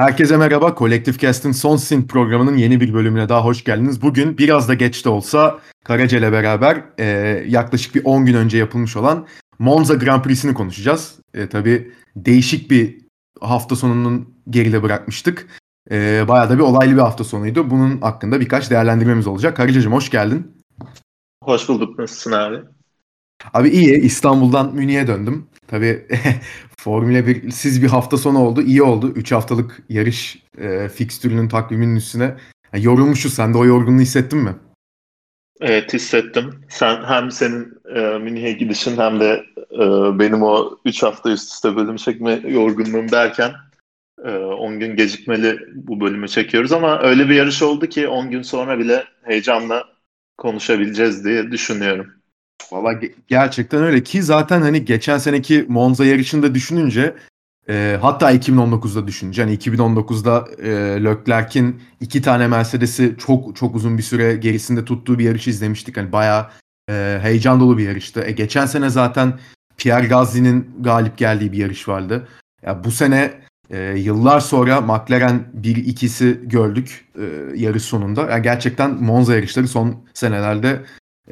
Herkese merhaba. Kolektif Cast'ın son sync programının yeni bir bölümüne daha hoş geldiniz. Bugün biraz da geç de olsa Karaca ile beraber e, yaklaşık bir 10 gün önce yapılmış olan Monza Grand Prix'sini konuşacağız. E, tabii değişik bir hafta sonunun geride bırakmıştık. E, bayağı da bir olaylı bir hafta sonuydu. Bunun hakkında birkaç değerlendirmemiz olacak. Karacacığım hoş geldin. Hoş bulduk. Nasılsın abi? Abi iyi. İstanbul'dan Münih'e döndüm. Tabii Formula 1 siz bir hafta sonu oldu. iyi oldu. 3 haftalık yarış e, fikstürünün takviminin üstüne. Yani yorulmuşuz. Sen de o yorgunluğu hissettin mi? Evet hissettim. Sen hem senin e, Münih'e gidişin hem de e, benim o 3 hafta üst üste bölüm çekme yorgunluğum derken 10 e, gün gecikmeli bu bölümü çekiyoruz ama öyle bir yarış oldu ki 10 gün sonra bile heyecanla konuşabileceğiz diye düşünüyorum. Valla ge- gerçekten öyle ki zaten hani geçen seneki Monza yarışında düşününce e, hatta 2019'da düşününce hani 2019'da e, Leclerc'in iki tane Mercedes'i çok çok uzun bir süre gerisinde tuttuğu bir yarış izlemiştik. Hani bayağı e, heyecan dolu bir yarıştı. E, geçen sene zaten Pierre Gasly'nin galip geldiği bir yarış vardı. Ya bu sene e, yıllar sonra McLaren 1-2'si gördük e, yarış sonunda. Yani gerçekten Monza yarışları son senelerde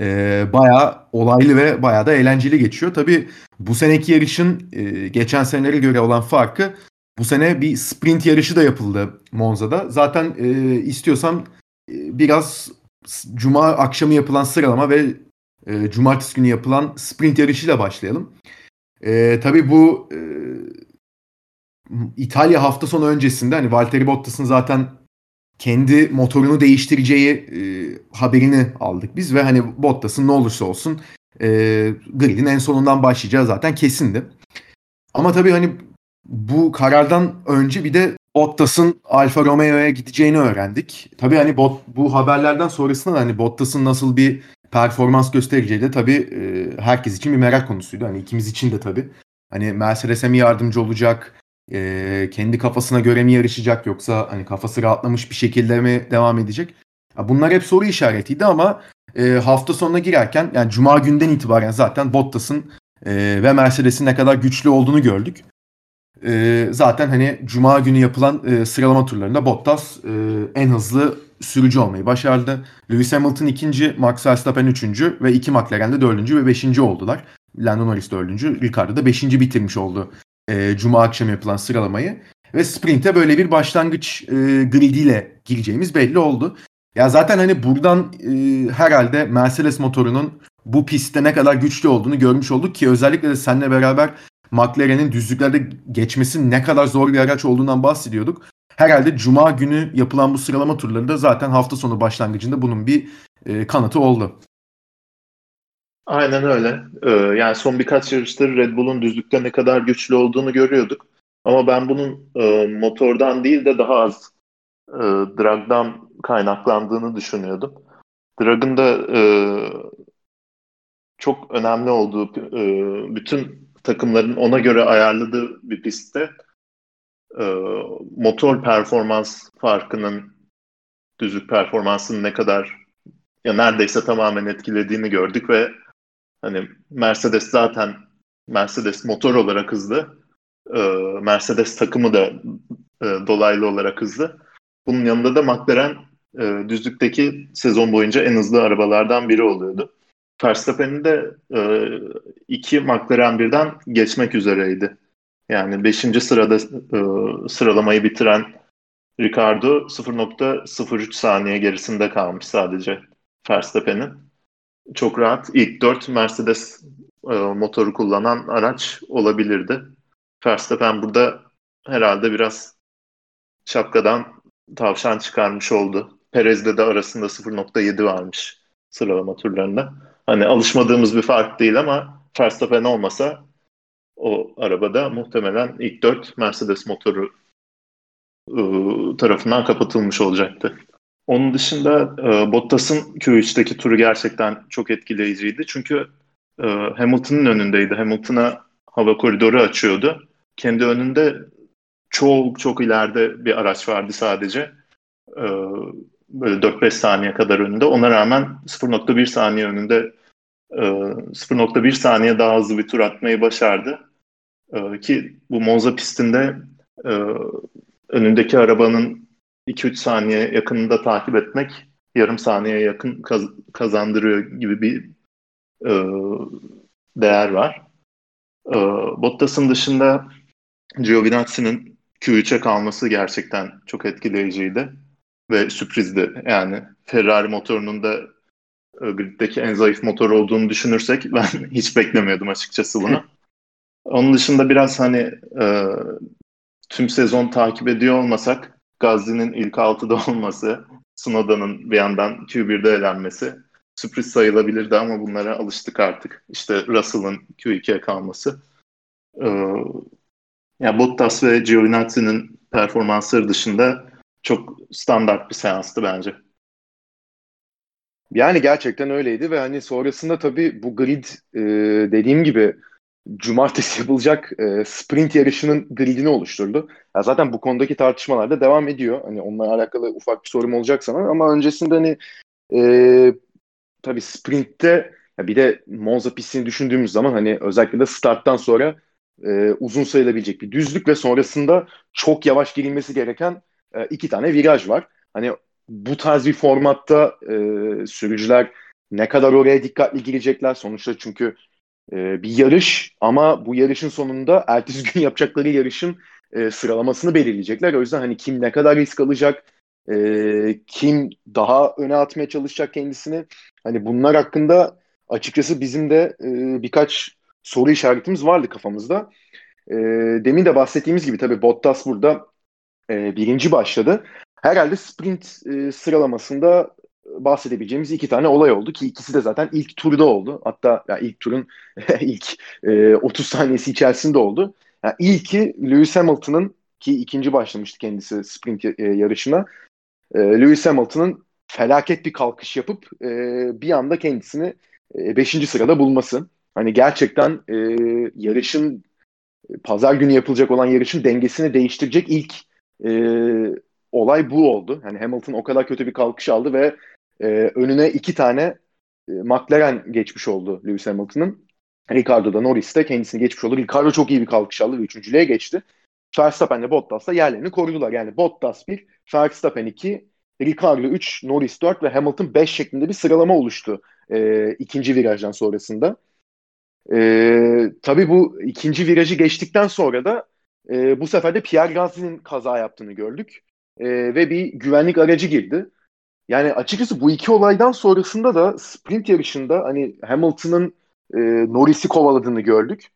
e, bayağı olaylı ve bayağı da eğlenceli geçiyor. Tabii bu seneki yarışın e, geçen senelere göre olan farkı bu sene bir sprint yarışı da yapıldı Monza'da. Zaten e, istiyorsam e, biraz cuma akşamı yapılan sıralama ve e, cumartesi günü yapılan sprint yarışıyla başlayalım. E, tabii bu e, İtalya hafta sonu öncesinde hani Valtteri Bottas'ın zaten kendi motorunu değiştireceği e, haberini aldık biz ve hani Bottas'ın ne olursa olsun e, gridin en sonundan başlayacağı zaten kesindi. Ama tabii hani bu karardan önce bir de Bottas'ın Alfa Romeo'ya gideceğini öğrendik. Tabii hani bot, bu haberlerden sonrasında hani Bottas'ın nasıl bir performans göstereceği de tabii e, herkes için bir merak konusuydu. Hani ikimiz için de tabii. Hani Mercedes'e mi yardımcı olacak? E, kendi kafasına göre mi yarışacak yoksa hani kafası rahatlamış bir şekilde mi devam edecek? Bunlar hep soru işaretiydi ama e, hafta sonuna girerken yani cuma günden itibaren zaten Bottas'ın e, ve Mercedes'in ne kadar güçlü olduğunu gördük. E, zaten hani cuma günü yapılan e, sıralama turlarında Bottas e, en hızlı sürücü olmayı başardı. Lewis Hamilton ikinci, Max Verstappen üçüncü ve iki McLaren de dördüncü ve beşinci oldular. Lando Norris dördüncü, Ricardo da beşinci bitirmiş oldu e, Cuma akşamı yapılan sıralamayı. Ve sprinte böyle bir başlangıç e, gridiyle gireceğimiz belli oldu. Ya zaten hani buradan e, herhalde Mercedes motorunun bu pistte ne kadar güçlü olduğunu görmüş olduk ki özellikle de seninle beraber McLaren'in düzlüklerde geçmesi ne kadar zor bir araç olduğundan bahsediyorduk. Herhalde Cuma günü yapılan bu sıralama turları da zaten hafta sonu başlangıcında bunun bir e, kanıtı oldu. Aynen öyle. Ee, yani son birkaç yarıştır Red Bull'un düzlükte ne kadar güçlü olduğunu görüyorduk. Ama ben bunun e, motordan değil de daha az e, dragdan kaynaklandığını düşünüyordum. Drag'ın da e, çok önemli olduğu, e, bütün takımların ona göre ayarladığı bir pistte e, motor performans farkının düzlük performansının ne kadar ya neredeyse tamamen etkilediğini gördük ve Hani Mercedes zaten Mercedes motor olarak hızlı. Ee, Mercedes takımı da e, dolaylı olarak hızlı. Bunun yanında da McLaren e, düzlükteki sezon boyunca en hızlı arabalardan biri oluyordu. Verstappen'in de e, iki McLaren birden geçmek üzereydi. Yani 5. sırada e, sıralamayı bitiren Ricardo 0.03 saniye gerisinde kalmış sadece Verstappen'in çok rahat ilk dört Mercedes e, motoru kullanan araç olabilirdi. Verstappen burada herhalde biraz şapkadan tavşan çıkarmış oldu. Perez'de de arasında 0.7 varmış sıralama turlarında. Hani alışmadığımız bir fark değil ama Verstappen olmasa o arabada muhtemelen ilk dört Mercedes motoru e, tarafından kapatılmış olacaktı. Onun dışında e, Bottas'ın Q3'teki turu gerçekten çok etkileyiciydi. Çünkü e, Hamilton'ın önündeydi. Hamilton'a hava koridoru açıyordu. Kendi önünde çok çok ileride bir araç vardı sadece. E, böyle 4-5 saniye kadar önünde. Ona rağmen 0.1 saniye önünde e, 0.1 saniye daha hızlı bir tur atmayı başardı. E, ki bu Monza pistinde e, önündeki arabanın 2-3 saniye yakınında takip etmek yarım saniye yakın kaz- kazandırıyor gibi bir e, değer var. E, Bottas'ın dışında Giovinazzi'nin Q3'e kalması gerçekten çok etkileyiciydi ve sürprizdi. Yani Ferrari motorunun da e, griddeki en zayıf motor olduğunu düşünürsek ben hiç beklemiyordum açıkçası bunu. Onun dışında biraz hani e, tüm sezon takip ediyor olmasak Gazi'nin ilk 6'da olması, Snowda'nın bir yandan Q1'de elenmesi sürpriz sayılabilirdi ama bunlara alıştık artık. İşte Russell'ın Q2'ye kalması. Ee, yani Bottas ve Giovinazzi'nin performansları dışında çok standart bir seanstı bence. Yani gerçekten öyleydi ve hani sonrasında tabii bu grid e, dediğim gibi cumartesi yapılacak e, sprint yarışının gridini oluşturdu. Ya zaten bu konudaki tartışmalar da devam ediyor. Hani onunla alakalı ufak bir sorum olacak sana ama öncesinde hani e, tabii sprintte ya bir de Monza pistini düşündüğümüz zaman hani özellikle de starttan sonra e, uzun sayılabilecek bir düzlük ve sonrasında çok yavaş girilmesi gereken e, iki tane viraj var. Hani bu tarz bir formatta e, sürücüler ne kadar oraya dikkatli girecekler sonuçta çünkü e, bir yarış ama bu yarışın sonunda ertesi gün yapacakları yarışın e, sıralamasını belirleyecekler. O yüzden hani kim ne kadar risk alacak, e, kim daha öne atmaya çalışacak kendisini. Hani bunlar hakkında açıkçası bizim de e, birkaç soru işaretimiz vardı kafamızda. E, demin de bahsettiğimiz gibi tabii Bottas burada e, birinci başladı. Herhalde sprint e, sıralamasında bahsedebileceğimiz iki tane olay oldu ki ikisi de zaten ilk turda oldu. Hatta yani ilk turun ilk e, 30 saniyesi içerisinde oldu. Yani ilki Lewis Hamilton'ın ki ikinci başlamıştı kendisi sprint e, yarışına. E, Lewis Hamilton'ın felaket bir kalkış yapıp e, bir anda kendisini 5. E, sırada bulması. Hani gerçekten e, yarışın pazar günü yapılacak olan yarışın dengesini değiştirecek ilk e, olay bu oldu. Yani Hamilton o kadar kötü bir kalkış aldı ve e, önüne iki tane e, McLaren geçmiş oldu Lewis Hamilton'ın. Ricardo da Norris de kendisini geçmiş oldu. Ricardo çok iyi bir kalkış aldı ve üçüncülüğe geçti. Verstappen ile Bottas da yerlerini korudular. Yani Bottas 1, Verstappen 2, Ricardo 3, Norris 4 ve Hamilton 5 şeklinde bir sıralama oluştu e, ikinci virajdan sonrasında. E, tabii bu ikinci virajı geçtikten sonra da e, bu sefer de Pierre Gasly'nin kaza yaptığını gördük. E, ve bir güvenlik aracı girdi. Yani açıkçası bu iki olaydan sonrasında da sprint yarışında hani Hamilton'ın e, Norris'i kovaladığını gördük.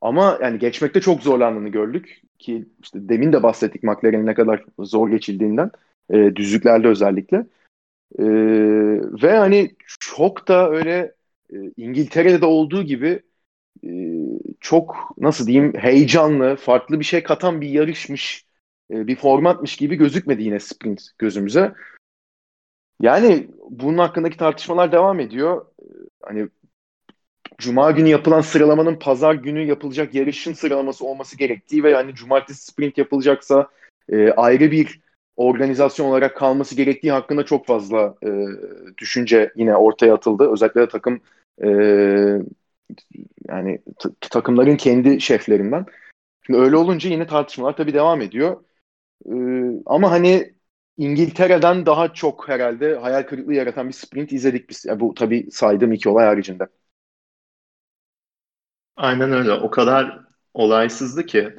Ama yani geçmekte çok zorlandığını gördük ki işte demin de bahsettik McLaren'in ne kadar zor geçildiğinden e, düzlüklerde özellikle. E, ve hani çok da öyle e, İngiltere'de de olduğu gibi e, çok nasıl diyeyim heyecanlı, farklı bir şey katan bir yarışmış, e, bir formatmış gibi gözükmedi yine sprint gözümüze. Yani bunun hakkındaki tartışmalar devam ediyor. Hani Cuma günü yapılan sıralamanın pazar günü yapılacak yarışın sıralaması olması gerektiği ve yani cumartesi sprint yapılacaksa e, ayrı bir organizasyon olarak kalması gerektiği hakkında çok fazla e, düşünce yine ortaya atıldı. Özellikle de takım e, yani takımların kendi şeflerinden. Şimdi öyle olunca yine tartışmalar tabii devam ediyor. E, ama hani İngiltere'den daha çok herhalde hayal kırıklığı yaratan bir sprint izledik biz. Yani bu tabii saydığım iki olay haricinde. Aynen öyle. O kadar olaysızdı ki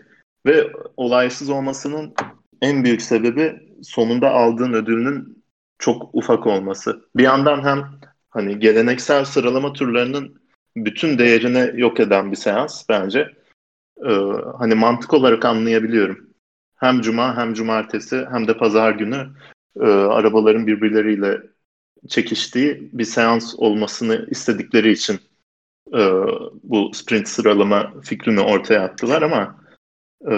ve olaysız olmasının en büyük sebebi sonunda aldığın ödülünün çok ufak olması. Bir yandan hem hani geleneksel sıralama turlarının bütün değerini yok eden bir seans bence. Ee, hani mantık olarak anlayabiliyorum. Hem cuma hem cumartesi hem de pazar günü e, arabaların birbirleriyle çekiştiği bir seans olmasını istedikleri için e, bu sprint sıralama fikrini ortaya attılar ama e,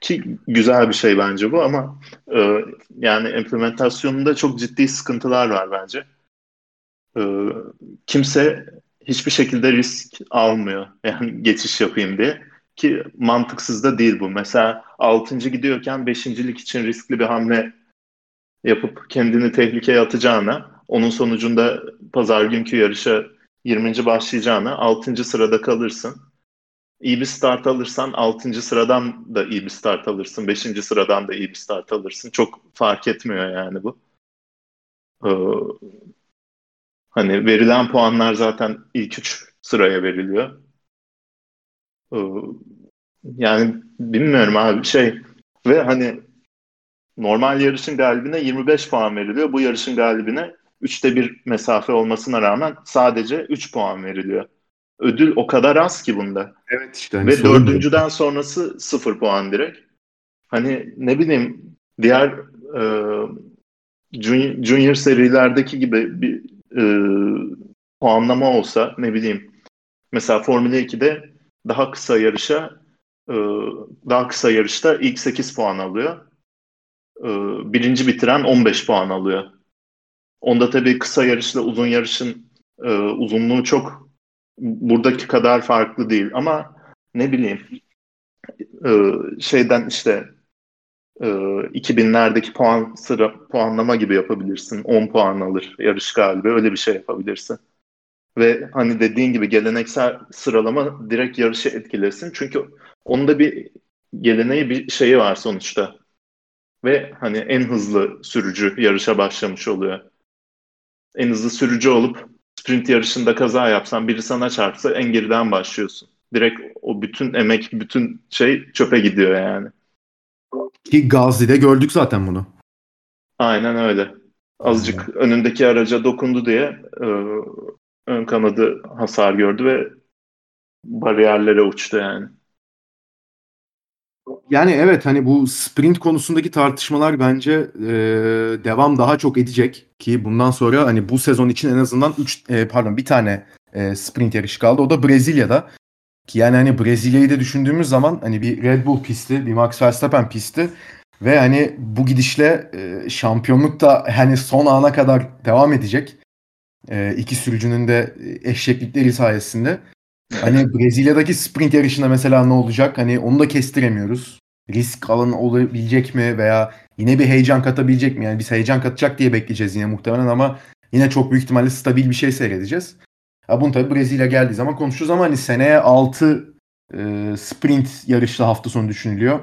ki güzel bir şey bence bu ama e, yani implementasyonunda çok ciddi sıkıntılar var bence. E, kimse hiçbir şekilde risk almıyor yani geçiş yapayım diye ki mantıksız da değil bu. Mesela 6. gidiyorken 5.lik için riskli bir hamle yapıp kendini tehlikeye atacağına onun sonucunda pazar günkü yarışa 20. başlayacağına 6. sırada kalırsın. iyi bir start alırsan 6. sıradan da iyi bir start alırsın. 5. sıradan da iyi bir start alırsın. Çok fark etmiyor yani bu. Ee, hani verilen puanlar zaten ilk 3 sıraya veriliyor. Ee, yani bilmiyorum abi şey ve hani normal yarışın galibine 25 puan veriliyor. Bu yarışın galibine 3'te 1 mesafe olmasına rağmen sadece 3 puan veriliyor. Ödül o kadar az ki bunda. Evet işte. Hani Ve dördüncüden sonrası 0 puan direkt. Hani ne bileyim diğer e, junior, junior serilerdeki gibi bir e, puanlama olsa ne bileyim mesela Formula 2'de daha kısa yarışa e, daha kısa yarışta ilk 8 puan alıyor. E, birinci bitiren 15 puan alıyor. Onda tabii kısa yarışla uzun yarışın e, uzunluğu çok buradaki kadar farklı değil ama ne bileyim şeyden işte e, 2000'lerdeki puan sıra puanlama gibi yapabilirsin. 10 puan alır yarış galibi öyle bir şey yapabilirsin. Ve hani dediğin gibi geleneksel sıralama direkt yarışı etkilesin. Çünkü onda bir geleneği bir şeyi var sonuçta. Ve hani en hızlı sürücü yarışa başlamış oluyor. En hızlı sürücü olup sprint yarışında kaza yapsan biri sana çarpsa en geriden başlıyorsun. Direkt o bütün emek, bütün şey çöpe gidiyor yani. Ki Gazi'de gördük zaten bunu. Aynen öyle. Azıcık hmm. önündeki araca dokundu diye e, ön kanadı hasar gördü ve bariyerlere uçtu yani. Yani evet hani bu sprint konusundaki tartışmalar bence e, devam daha çok edecek ki bundan sonra hani bu sezon için en azından 3 e, pardon bir tane e, sprint yarışı kaldı. O da Brezilya'da. Ki yani hani Brezilya'yı da düşündüğümüz zaman hani bir Red Bull pisti, bir Max Verstappen pisti ve hani bu gidişle e, şampiyonluk da hani son ana kadar devam edecek. E, iki sürücünün de eşeklikleri sayesinde. Hani Brezilya'daki sprint yarışında mesela ne olacak? Hani onu da kestiremiyoruz. Risk alan olabilecek mi veya yine bir heyecan katabilecek mi? Yani biz heyecan katacak diye bekleyeceğiz yine muhtemelen ama yine çok büyük ihtimalle stabil bir şey seyredeceğiz. Ya bunu tabii Brezilya geldiği zaman konuşuruz ama hani seneye 6 e, sprint yarışlı hafta sonu düşünülüyor.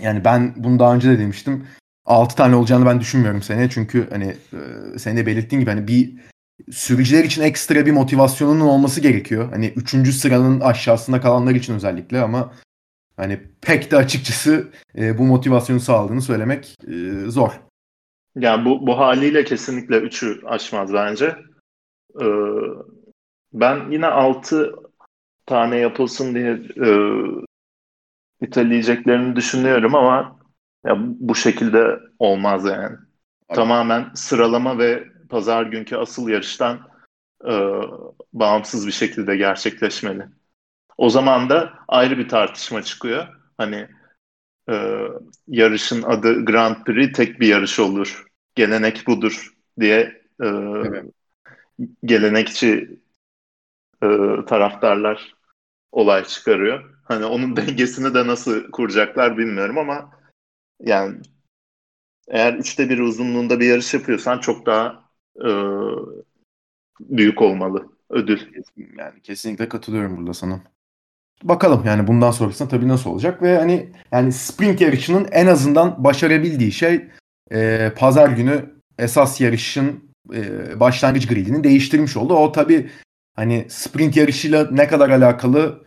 Yani ben bunu daha önce de demiştim. 6 tane olacağını ben düşünmüyorum seneye. Çünkü hani e, senin de belirttiğin gibi hani bir sürücüler için ekstra bir motivasyonun olması gerekiyor. Hani üçüncü sıranın aşağısında kalanlar için özellikle ama hani pek de açıkçası e, bu motivasyonu sağladığını söylemek e, zor. Yani bu, bu haliyle kesinlikle üçü aşmaz bence. Ee, ben yine altı tane yapılsın diye e, iteleyeceklerini düşünüyorum ama ya bu şekilde olmaz yani. Aynen. Tamamen sıralama ve pazar günkü asıl yarıştan e, bağımsız bir şekilde gerçekleşmeli. O zaman da ayrı bir tartışma çıkıyor. Hani e, yarışın adı Grand Prix tek bir yarış olur. Gelenek budur diye e, evet. gelenekçi e, taraftarlar olay çıkarıyor. Hani onun dengesini de nasıl kuracaklar bilmiyorum ama yani eğer üçte bir uzunluğunda bir yarış yapıyorsan çok daha e, büyük olmalı ödül. Yani kesinlikle katılıyorum burada sana. Bakalım yani bundan sonrasında tabii nasıl olacak ve hani yani sprint yarışının en azından başarabildiği şey e, pazar günü esas yarışın e, başlangıç gridini değiştirmiş oldu. O tabii hani sprint yarışıyla ne kadar alakalı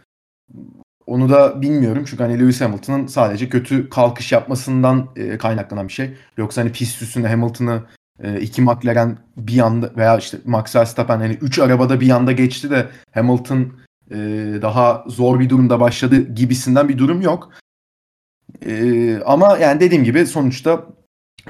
onu da bilmiyorum. Çünkü hani Lewis Hamilton'ın sadece kötü kalkış yapmasından e, kaynaklanan bir şey. Yoksa hani pist üstünde Hamilton'ı e, iki McLaren bir anda veya işte Max Verstappen hani üç arabada bir anda geçti de Hamilton e, daha zor bir durumda başladı gibisinden bir durum yok. E, ama yani dediğim gibi sonuçta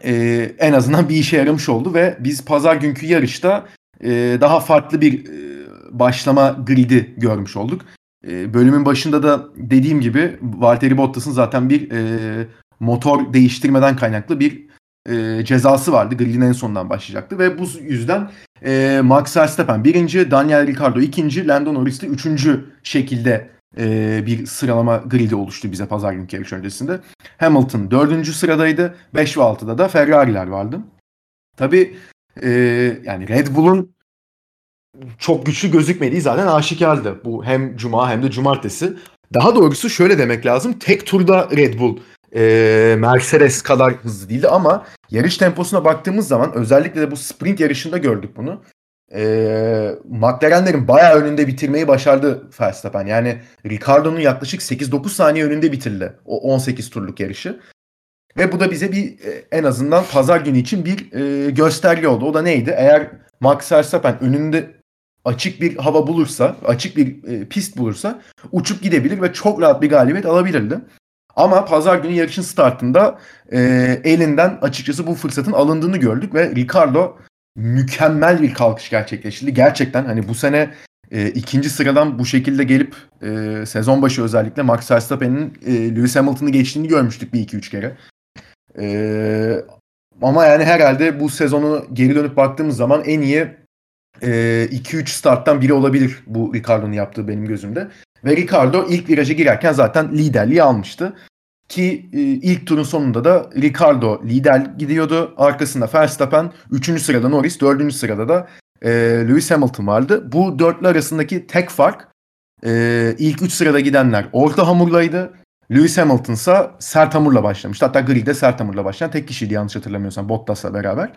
e, en azından bir işe yaramış oldu ve biz pazar günkü yarışta e, daha farklı bir e, başlama gridi görmüş olduk. E, bölümün başında da dediğim gibi Valtteri Bottas'ın zaten bir e, motor değiştirmeden kaynaklı bir e, cezası vardı. Grid'in en sonundan başlayacaktı ve bu yüzden e, Max Verstappen birinci, Daniel Ricciardo ikinci, Lando Norris de üçüncü şekilde e, bir sıralama gridi oluştu bize pazar günkü yarış öncesinde. Hamilton dördüncü sıradaydı. 5 ve 6'da da Ferrari'ler vardı. Tabi e, yani Red Bull'un çok güçlü gözükmediği zaten aşikardı. Bu hem cuma hem de cumartesi. daha doğrusu şöyle demek lazım. Tek turda Red Bull e, Mercedes kadar hızlı değildi ama yarış temposuna baktığımız zaman özellikle de bu sprint yarışında gördük bunu. E, McLaren'lerin bayağı önünde bitirmeyi başardı Verstappen. Yani Ricardo'nun yaklaşık 8-9 saniye önünde bitirdi o 18 turluk yarışı. Ve bu da bize bir e, en azından pazar günü için bir e, gösterge oldu. O da neydi? Eğer Max Verstappen önünde açık bir hava bulursa, açık bir e, pist bulursa uçup gidebilir ve çok rahat bir galibiyet alabilirdi. Ama pazar günü yarışın startında e, elinden açıkçası bu fırsatın alındığını gördük ve Ricardo mükemmel bir kalkış gerçekleştirdi. Gerçekten hani bu sene e, ikinci sıradan bu şekilde gelip e, sezon başı özellikle Max Verstappen'in e, Lewis Hamilton'ı geçtiğini görmüştük bir iki üç kere. E, ama yani herhalde bu sezonu geri dönüp baktığımız zaman en iyi 2-3 e, starttan biri olabilir bu Ricardo'nun yaptığı benim gözümde. Ve Ricardo ilk viraja girerken zaten liderliği almıştı. Ki e, ilk turun sonunda da Ricardo lider gidiyordu. Arkasında Verstappen, 3. sırada Norris, 4. sırada da e, Lewis Hamilton vardı. Bu dörtlü arasındaki tek fark e, ilk 3 sırada gidenler orta hamurlaydı. Lewis Hamilton ise sert hamurla başlamıştı. Hatta gridde sert hamurla başlayan tek kişiydi yanlış hatırlamıyorsam Bottas'la beraber.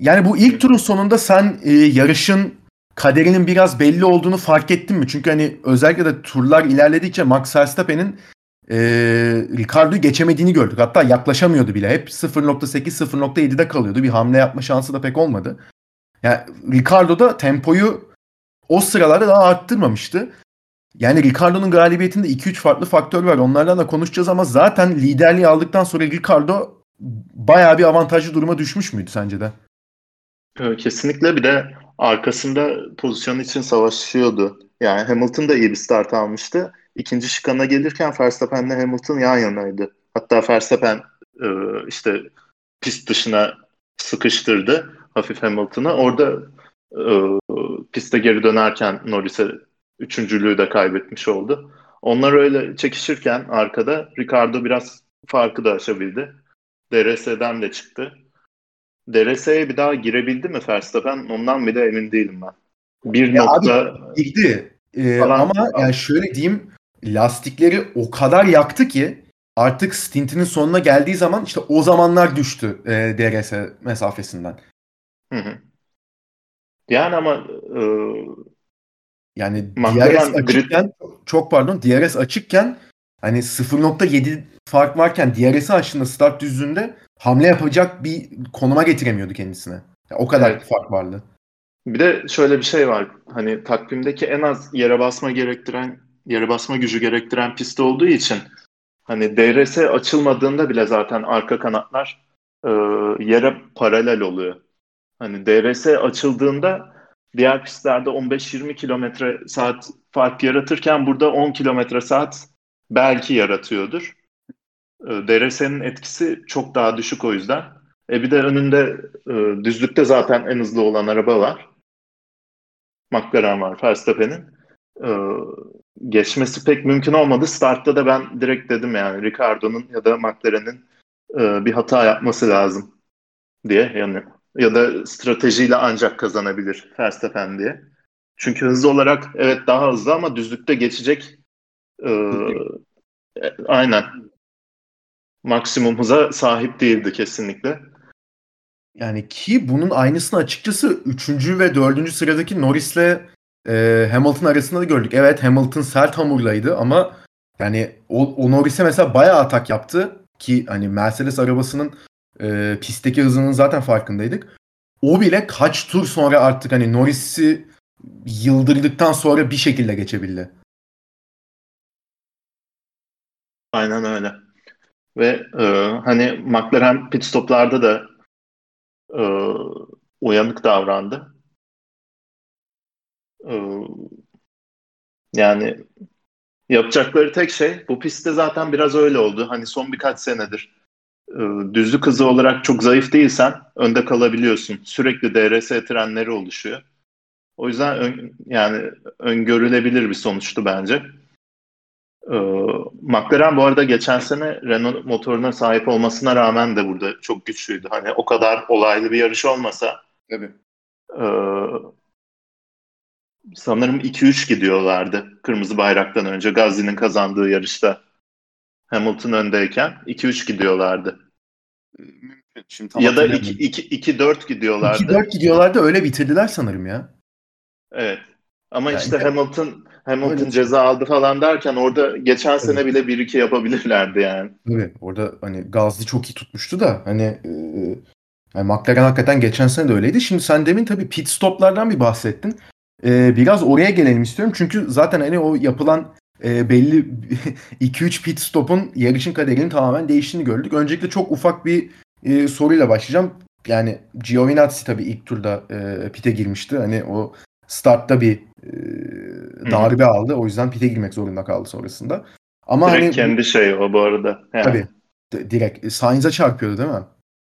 Yani bu ilk turun sonunda sen e, yarışın kaderinin biraz belli olduğunu fark ettin mi? Çünkü hani özellikle de turlar ilerledikçe Max Verstappen'in e, Ricardo'yu geçemediğini gördük. Hatta yaklaşamıyordu bile. Hep 0.8 0.7'de kalıyordu. Bir hamle yapma şansı da pek olmadı. Yani Ricardo da tempoyu o sıralarda daha arttırmamıştı. Yani Ricardo'nun galibiyetinde 2-3 farklı faktör var. Onlardan da konuşacağız ama zaten liderliği aldıktan sonra Ricardo bayağı bir avantajlı duruma düşmüş müydü sence de? Kesinlikle bir de arkasında pozisyon için savaşıyordu. Yani Hamilton da iyi bir start almıştı. İkinci şikana gelirken Verstappen ile Hamilton yan yanaydı. Hatta Verstappen e, işte pist dışına sıkıştırdı hafif Hamilton'ı. Orada e, piste geri dönerken Norris'e üçüncülüğü de kaybetmiş oldu. Onlar öyle çekişirken arkada Ricardo biraz farkı da aşabildi. DRS'den de çıktı. DRS'ye bir daha girebildi mi Verstappen? Ondan bile emin değilim ben. Bir ya nokta... Abi, girdi. Ee, ama yani şöyle diyeyim lastikleri o kadar yaktı ki artık stintinin sonuna geldiği zaman işte o zamanlar düştü e, DRS mesafesinden. Hı hı. Yani ama e, yani DRS açıkken grid... çok pardon DRS açıkken hani 0.7 fark varken DRS'i aslında start düzlüğünde hamle yapacak bir konuma getiremiyordu kendisine. Yani o kadar evet. fark vardı. Bir de şöyle bir şey var. Hani takvimdeki en az yere basma gerektiren, yere basma gücü gerektiren pist olduğu için hani DRS açılmadığında bile zaten arka kanatlar e, yere paralel oluyor. Hani DRS açıldığında diğer pistlerde 15-20 kilometre saat fark yaratırken burada 10 kilometre saat belki yaratıyordur. E, DRS'nin etkisi çok daha düşük o yüzden. E bir de önünde e, düzlükte zaten en hızlı olan araba var. McLaren var Verstappen'in. E, geçmesi pek mümkün olmadı. Startta da ben direkt dedim yani Ricardo'nun ya da McLaren'in e, bir hata yapması lazım diye yani ya da stratejiyle ancak kazanabilir Verstappen diye. Çünkü hızlı olarak evet daha hızlı ama düzlükte geçecek e, aynen maksimum hıza sahip değildi kesinlikle. Yani ki bunun aynısını açıkçası 3. ve 4. sıradaki Norris'le e, Hamilton arasında da gördük. Evet Hamilton sert hamurlaydı ama yani o, o Norris'e mesela bayağı atak yaptı ki hani Mercedes arabasının e, pistteki hızının zaten farkındaydık. O bile kaç tur sonra artık hani Norris'i yıldırdıktan sonra bir şekilde geçebildi. Aynen öyle. Ve e, hani McLaren pit stoplarda da e, uyanık davrandı. E, yani yapacakları tek şey bu pistte zaten biraz öyle oldu. Hani son birkaç senedir e, düzlük hızı olarak çok zayıf değilsen önde kalabiliyorsun. Sürekli DRS trenleri oluşuyor. O yüzden ön, yani öngörülebilir bir sonuçtu bence. Ee, McLaren bu arada geçen sene Renault motoruna sahip olmasına rağmen de burada çok güçlüydü. Hani o kadar olaylı bir yarış olmasa Tabii. E, sanırım 2-3 gidiyorlardı kırmızı bayraktan önce Gazi'nin kazandığı yarışta. Hamilton öndeyken 2-3 gidiyorlardı. Mümkün. Şimdi tam ya da hatırlayamadım. 2-4 gidiyorlardı. 2-4 gidiyorlardı öyle bitirdiler sanırım ya. Evet. Ama Yani- işte Hamilton Hamilton Öyle. ceza aldı falan derken orada geçen sene bile 1-2 yapabilirlerdi yani. Tabii orada hani Gazli çok iyi tutmuştu da hani e, yani McLaren hakikaten geçen sene de öyleydi. Şimdi sen demin tabii pit stoplardan bir bahsettin. E, biraz oraya gelelim istiyorum. Çünkü zaten hani o yapılan e, belli 2-3 pit stop'un yarışın kaderini tamamen değiştiğini gördük. Öncelikle çok ufak bir e, soruyla başlayacağım. Yani Giovinazzi tabii ilk turda e, pite girmişti. Hani o startta bir darbe aldı. O yüzden pite girmek zorunda kaldı sonrasında. Ama Direkt hani kendi şey o bu arada. Yani, Tabii. Direkt e, Sainz'a çarpıyordu değil mi?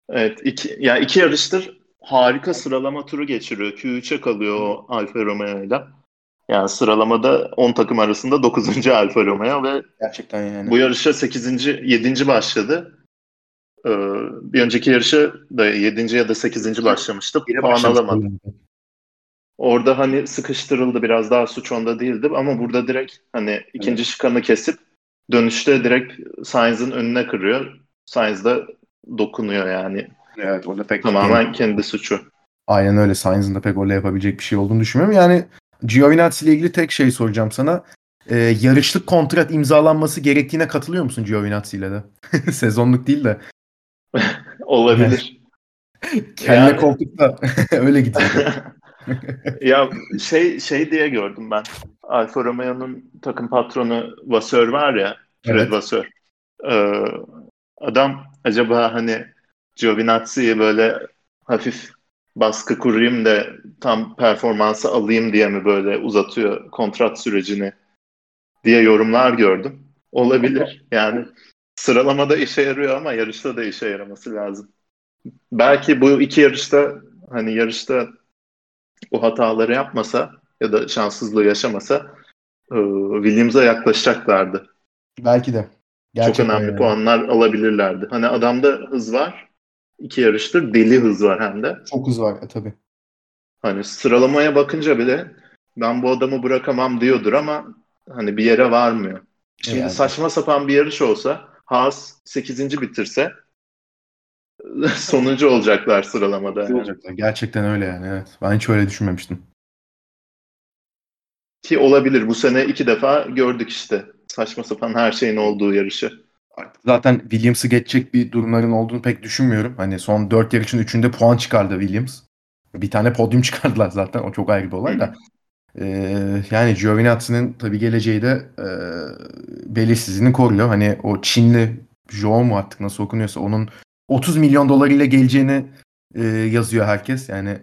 Evet. Iki, ya iki yarıştır harika sıralama turu geçiriyor. Q3'e kalıyor o Alfa Romeo'yla. Yani sıralamada 10 takım arasında 9. Alfa Romeo ve Gerçekten yani. bu yarışa 8. 7. başladı. Ee, bir önceki yarışa da 7. ya da 8. başlamıştı. Puan alamadı. Orada hani sıkıştırıldı biraz daha suç onda değildi ama burada direkt hani ikinci şıkanı kesip dönüşte direkt Sainz'ın önüne kırıyor. Sainz da dokunuyor yani. Evet orada pek Tamamen kendi suçu. Aynen öyle. Sainz'ın da pek öyle yapabilecek bir şey olduğunu düşünmüyorum. Yani Giovinazzi ile ilgili tek şey soracağım sana. Ee, yarışlık kontrat imzalanması gerektiğine katılıyor musun Giovinazzi ile de? Sezonluk değil de. Olabilir. Kelle Yani- koltukta öyle gidiyor. Ya şey şey diye gördüm ben. Alfa Romeo'nun takım patronu Vasseur var ya. Fred Evet. Vasseur. Ee, adam acaba hani Giovinazzi'yi böyle hafif baskı kurayım da tam performansı alayım diye mi böyle uzatıyor kontrat sürecini diye yorumlar gördüm. Olabilir. Yani sıralamada işe yarıyor ama yarışta da işe yaraması lazım. Belki bu iki yarışta hani yarışta o hataları yapmasa ya da şanssızlığı yaşamasa e, Williams'a yaklaşacaklardı. Belki de. Çok Gerçekten önemli yani. puanlar alabilirlerdi. Hani adamda hız var. İki yarıştır deli hız var hem de. Çok hız var e, tabii. Hani sıralamaya bakınca bile ben bu adamı bırakamam diyordur ama hani bir yere varmıyor. Şimdi Yani. saçma sapan bir yarış olsa Haas 8. bitirse sonuncu olacaklar sıralamada. yani. Olacaklar. Gerçekten öyle yani. Evet. Ben hiç öyle düşünmemiştim. Ki olabilir. Bu sene iki defa gördük işte. Saçma sapan her şeyin olduğu yarışı. Artık zaten Williams'ı geçecek bir durumların olduğunu pek düşünmüyorum. Hani son 4 yarışın 3'ünde puan çıkardı Williams. Bir tane podyum çıkardılar zaten. O çok ayrı bir olay da. Ee, yani Giovinazzi'nin tabii geleceği de e, belirsizliğini koruyor. Hani o Çinli Zhou mu artık nasıl okunuyorsa onun 30 milyon dolarıyla geleceğini e, yazıyor herkes. Yani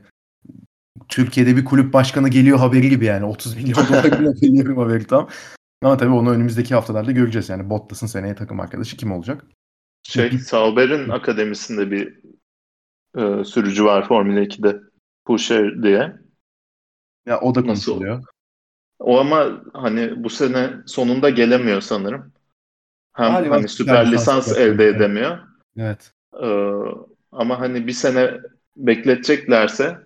Türkiye'de bir kulüp başkanı geliyor haberi gibi yani 30 milyon dolarıyla geliyorum haberi tam. Ama tabii onu önümüzdeki haftalarda göreceğiz. Yani Bottas'ın seneye takım arkadaşı kim olacak? Şey, Sauber'in akademisinde bir e, sürücü var Formula 2'de. Pusher diye. Ya o da Nasıl? konuşuluyor. O ama hani bu sene sonunda gelemiyor sanırım. Hem Galiba hani süper lisans lisans elde edemiyor. Evet. Ee, ama hani bir sene bekleteceklerse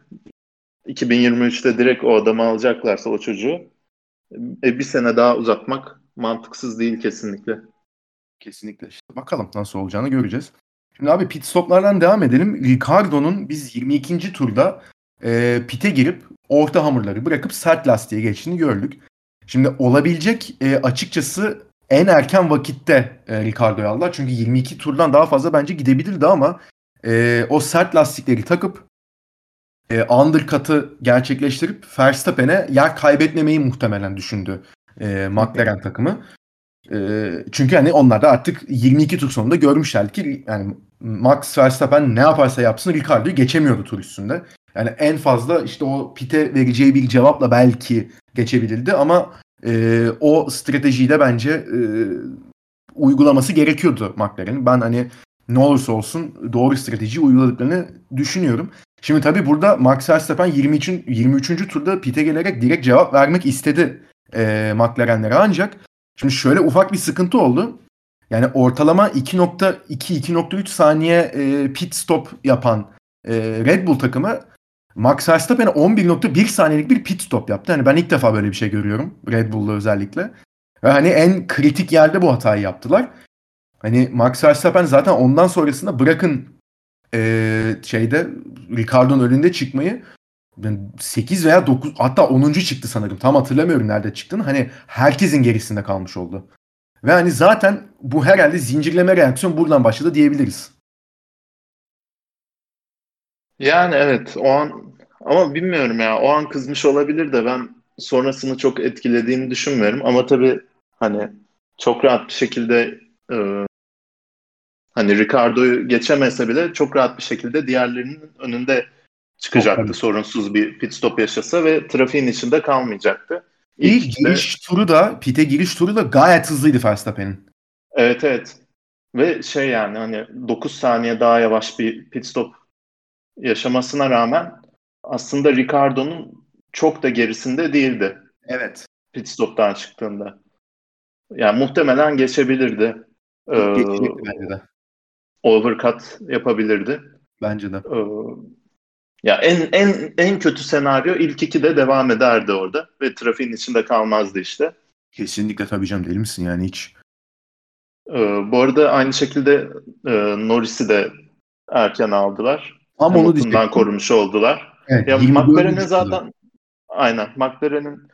2023'te direkt o adamı alacaklarsa o çocuğu e, bir sene daha uzatmak mantıksız değil kesinlikle. Kesinlikle. İşte bakalım nasıl olacağını göreceğiz. Şimdi abi pit stoplardan devam edelim. Ricardo'nun biz 22. turda e, pite girip orta hamurları bırakıp sert lastiğe geçtiğini gördük. Şimdi olabilecek e, açıkçası en erken vakitte e, Ricardo'yu aldılar. Çünkü 22 turdan daha fazla bence gidebilirdi ama e, o sert lastikleri takıp e, undercut'ı gerçekleştirip Verstappen'e yer kaybetmemeyi muhtemelen düşündü e, McLaren takımı. E, çünkü hani onlar da artık 22 tur sonunda görmüşlerdi ki yani Max Verstappen ne yaparsa yapsın Ricardo'yu geçemiyordu tur üstünde. Yani en fazla işte o pite vereceği bir cevapla belki geçebilirdi ama e, o stratejiyi de bence e, uygulaması gerekiyordu McLaren'in. Ben hani ne olursa olsun doğru stratejiyi uyguladıklarını düşünüyorum. Şimdi tabii burada Max Verstappen 23. 23. turda pite gelerek direkt cevap vermek istedi e, McLaren'lere ancak şimdi şöyle ufak bir sıkıntı oldu. Yani ortalama 2.2-2.3 saniye e, pit stop yapan e, Red Bull takımı Max Verstappen 11.1 saniyelik bir pit stop yaptı. Hani ben ilk defa böyle bir şey görüyorum Red Bull'da özellikle. Ve hani en kritik yerde bu hatayı yaptılar. Hani Max Verstappen zaten ondan sonrasında bırakın ee, şeyde Ricardo'nun önünde çıkmayı 8 veya 9 hatta 10. çıktı sanırım. Tam hatırlamıyorum nerede çıktığını. Hani herkesin gerisinde kalmış oldu. Ve hani zaten bu herhalde zincirleme reaksiyon buradan başladı diyebiliriz. Yani evet o an ama bilmiyorum ya o an kızmış olabilir de ben sonrasını çok etkilediğini düşünmüyorum. Ama tabii hani çok rahat bir şekilde e, hani Ricardo'yu geçemese bile çok rahat bir şekilde diğerlerinin önünde çıkacaktı sorunsuz bir pit stop yaşasa ve trafiğin içinde kalmayacaktı. İlk, İlk giriş turu da pite giriş turu da gayet hızlıydı Verstappen'in. Evet evet. Ve şey yani hani 9 saniye daha yavaş bir pit stop yaşamasına rağmen aslında Ricardo'nun çok da gerisinde değildi. Evet. Pit stop'tan çıktığında. Yani muhtemelen geçebilirdi. Ee, bence de. Overcut yapabilirdi. Bence de. Ee, ya en en en kötü senaryo ilk iki de devam ederdi orada ve trafiğin içinde kalmazdı işte. Kesinlikle tabii canım deli misin yani hiç. Ee, bu arada aynı şekilde e, Norris'i de erken aldılar. Ama onu diyecektim. korumuş oldular. Evet, ya McLaren'in zaten aynen McLaren'in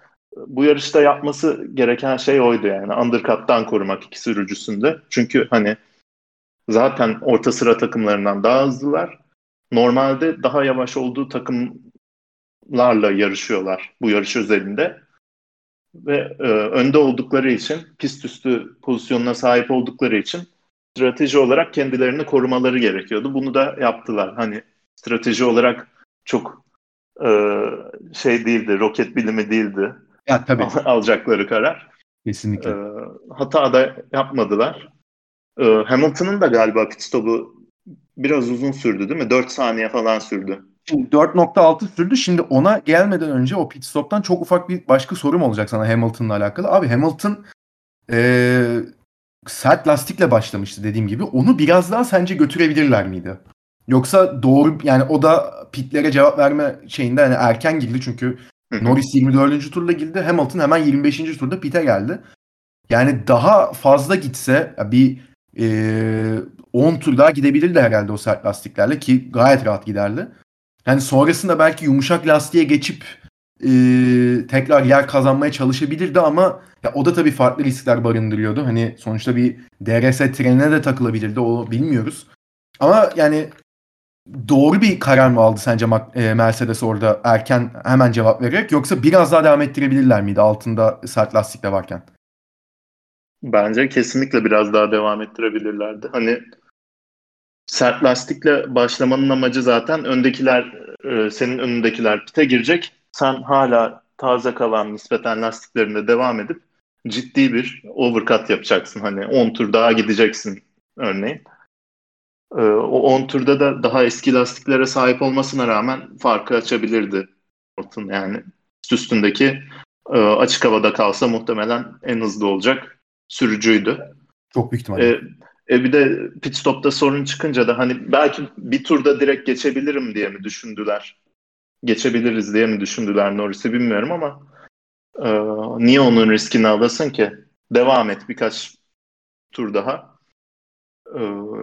bu yarışta yapması gereken şey oydu yani. Undercut'tan korumak iki sürücüsünde. Çünkü hani zaten orta sıra takımlarından daha hızlılar. Normalde daha yavaş olduğu takımlarla yarışıyorlar bu yarış özelinde. Ve e, önde oldukları için, pist üstü pozisyonuna sahip oldukları için strateji olarak kendilerini korumaları gerekiyordu. Bunu da yaptılar. Hani strateji olarak çok e, şey değildi, roket bilimi değildi. Ya tabii. alacakları karar. Kesinlikle. E, hata da yapmadılar. E, Hamilton'ın da galiba pit stopu biraz uzun sürdü değil mi? 4 saniye falan sürdü. Şimdi 4.6 sürdü. Şimdi ona gelmeden önce o pit stop'tan çok ufak bir başka sorum olacak sana Hamilton'la alakalı. Abi Hamilton ee, sert lastikle başlamıştı dediğim gibi. Onu biraz daha sence götürebilirler miydi? Yoksa doğru yani o da pitlere cevap verme şeyinde yani erken girdi çünkü Norris 24. turda girdi. Hamilton hemen 25. turda pite geldi. Yani daha fazla gitse bir e, 10 tur daha gidebilirdi herhalde o sert lastiklerle ki gayet rahat giderdi. Yani sonrasında belki yumuşak lastiğe geçip e, tekrar yer kazanmaya çalışabilirdi ama ya o da tabii farklı riskler barındırıyordu. Hani sonuçta bir DRS trenine de takılabilirdi o bilmiyoruz. Ama yani doğru bir karar mı aldı sence e, Mercedes orada erken hemen cevap vererek yoksa biraz daha devam ettirebilirler miydi altında sert lastikle varken? Bence kesinlikle biraz daha devam ettirebilirlerdi. Hani sert lastikle başlamanın amacı zaten öndekiler e, senin önündekiler pite girecek. Sen hala taze kalan nispeten lastiklerinde devam edip ciddi bir overcut yapacaksın. Hani 10 tur daha gideceksin örneğin. Ee, o 10 turda da daha eski lastiklere sahip olmasına rağmen farkı açabilirdi Hamilton yani üstündeki e, açık havada kalsa muhtemelen en hızlı olacak sürücüydü. Çok büyük ihtimalle. E, e bir de pit stopta sorun çıkınca da hani belki bir turda direkt geçebilirim diye mi düşündüler? Geçebiliriz diye mi düşündüler Norris'i bilmiyorum ama e, niye onun riskini alasın ki? Devam et birkaç tur daha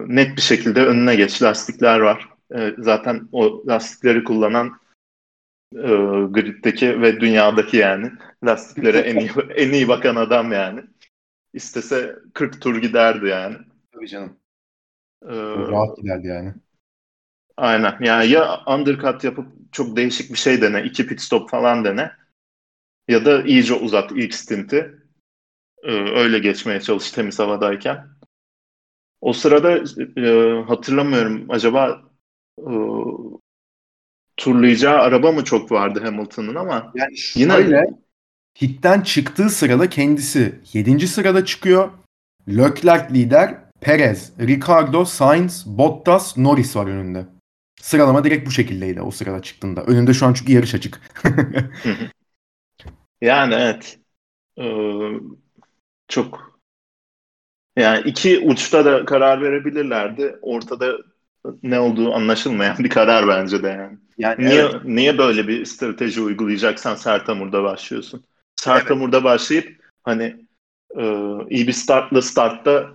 net bir şekilde önüne geç. Lastikler var. E, zaten o lastikleri kullanan e, griddeki ve dünyadaki yani lastiklere en iyi en iyi bakan adam yani. İstese 40 tur giderdi yani. Tabii canım. Ee, rahat giderdi yani. Aynen. Yani ya undercut yapıp çok değişik bir şey dene. iki pit stop falan dene. Ya da iyice uzat ilk stinti. Ee, öyle geçmeye çalış temiz havadayken. O sırada e, hatırlamıyorum acaba e, turlayacağı araba mı çok vardı Hamilton'ın ama yani şöyle, yine hitten çıktığı sırada kendisi 7. sırada çıkıyor. Leclerc lider, Perez, Ricardo, Sainz, Bottas, Norris var önünde. Sıralama direkt bu şekildeydi o sırada çıktığında. Önünde şu an çünkü yarış açık. yani evet. Ee, çok yani iki uçta da karar verebilirlerdi. Ortada ne olduğu anlaşılmayan bir karar bence de yani. yani niye evet. niye böyle bir strateji uygulayacaksan sert hamurda başlıyorsun? Sert evet. hamurda başlayıp hani e, iyi bir startla startta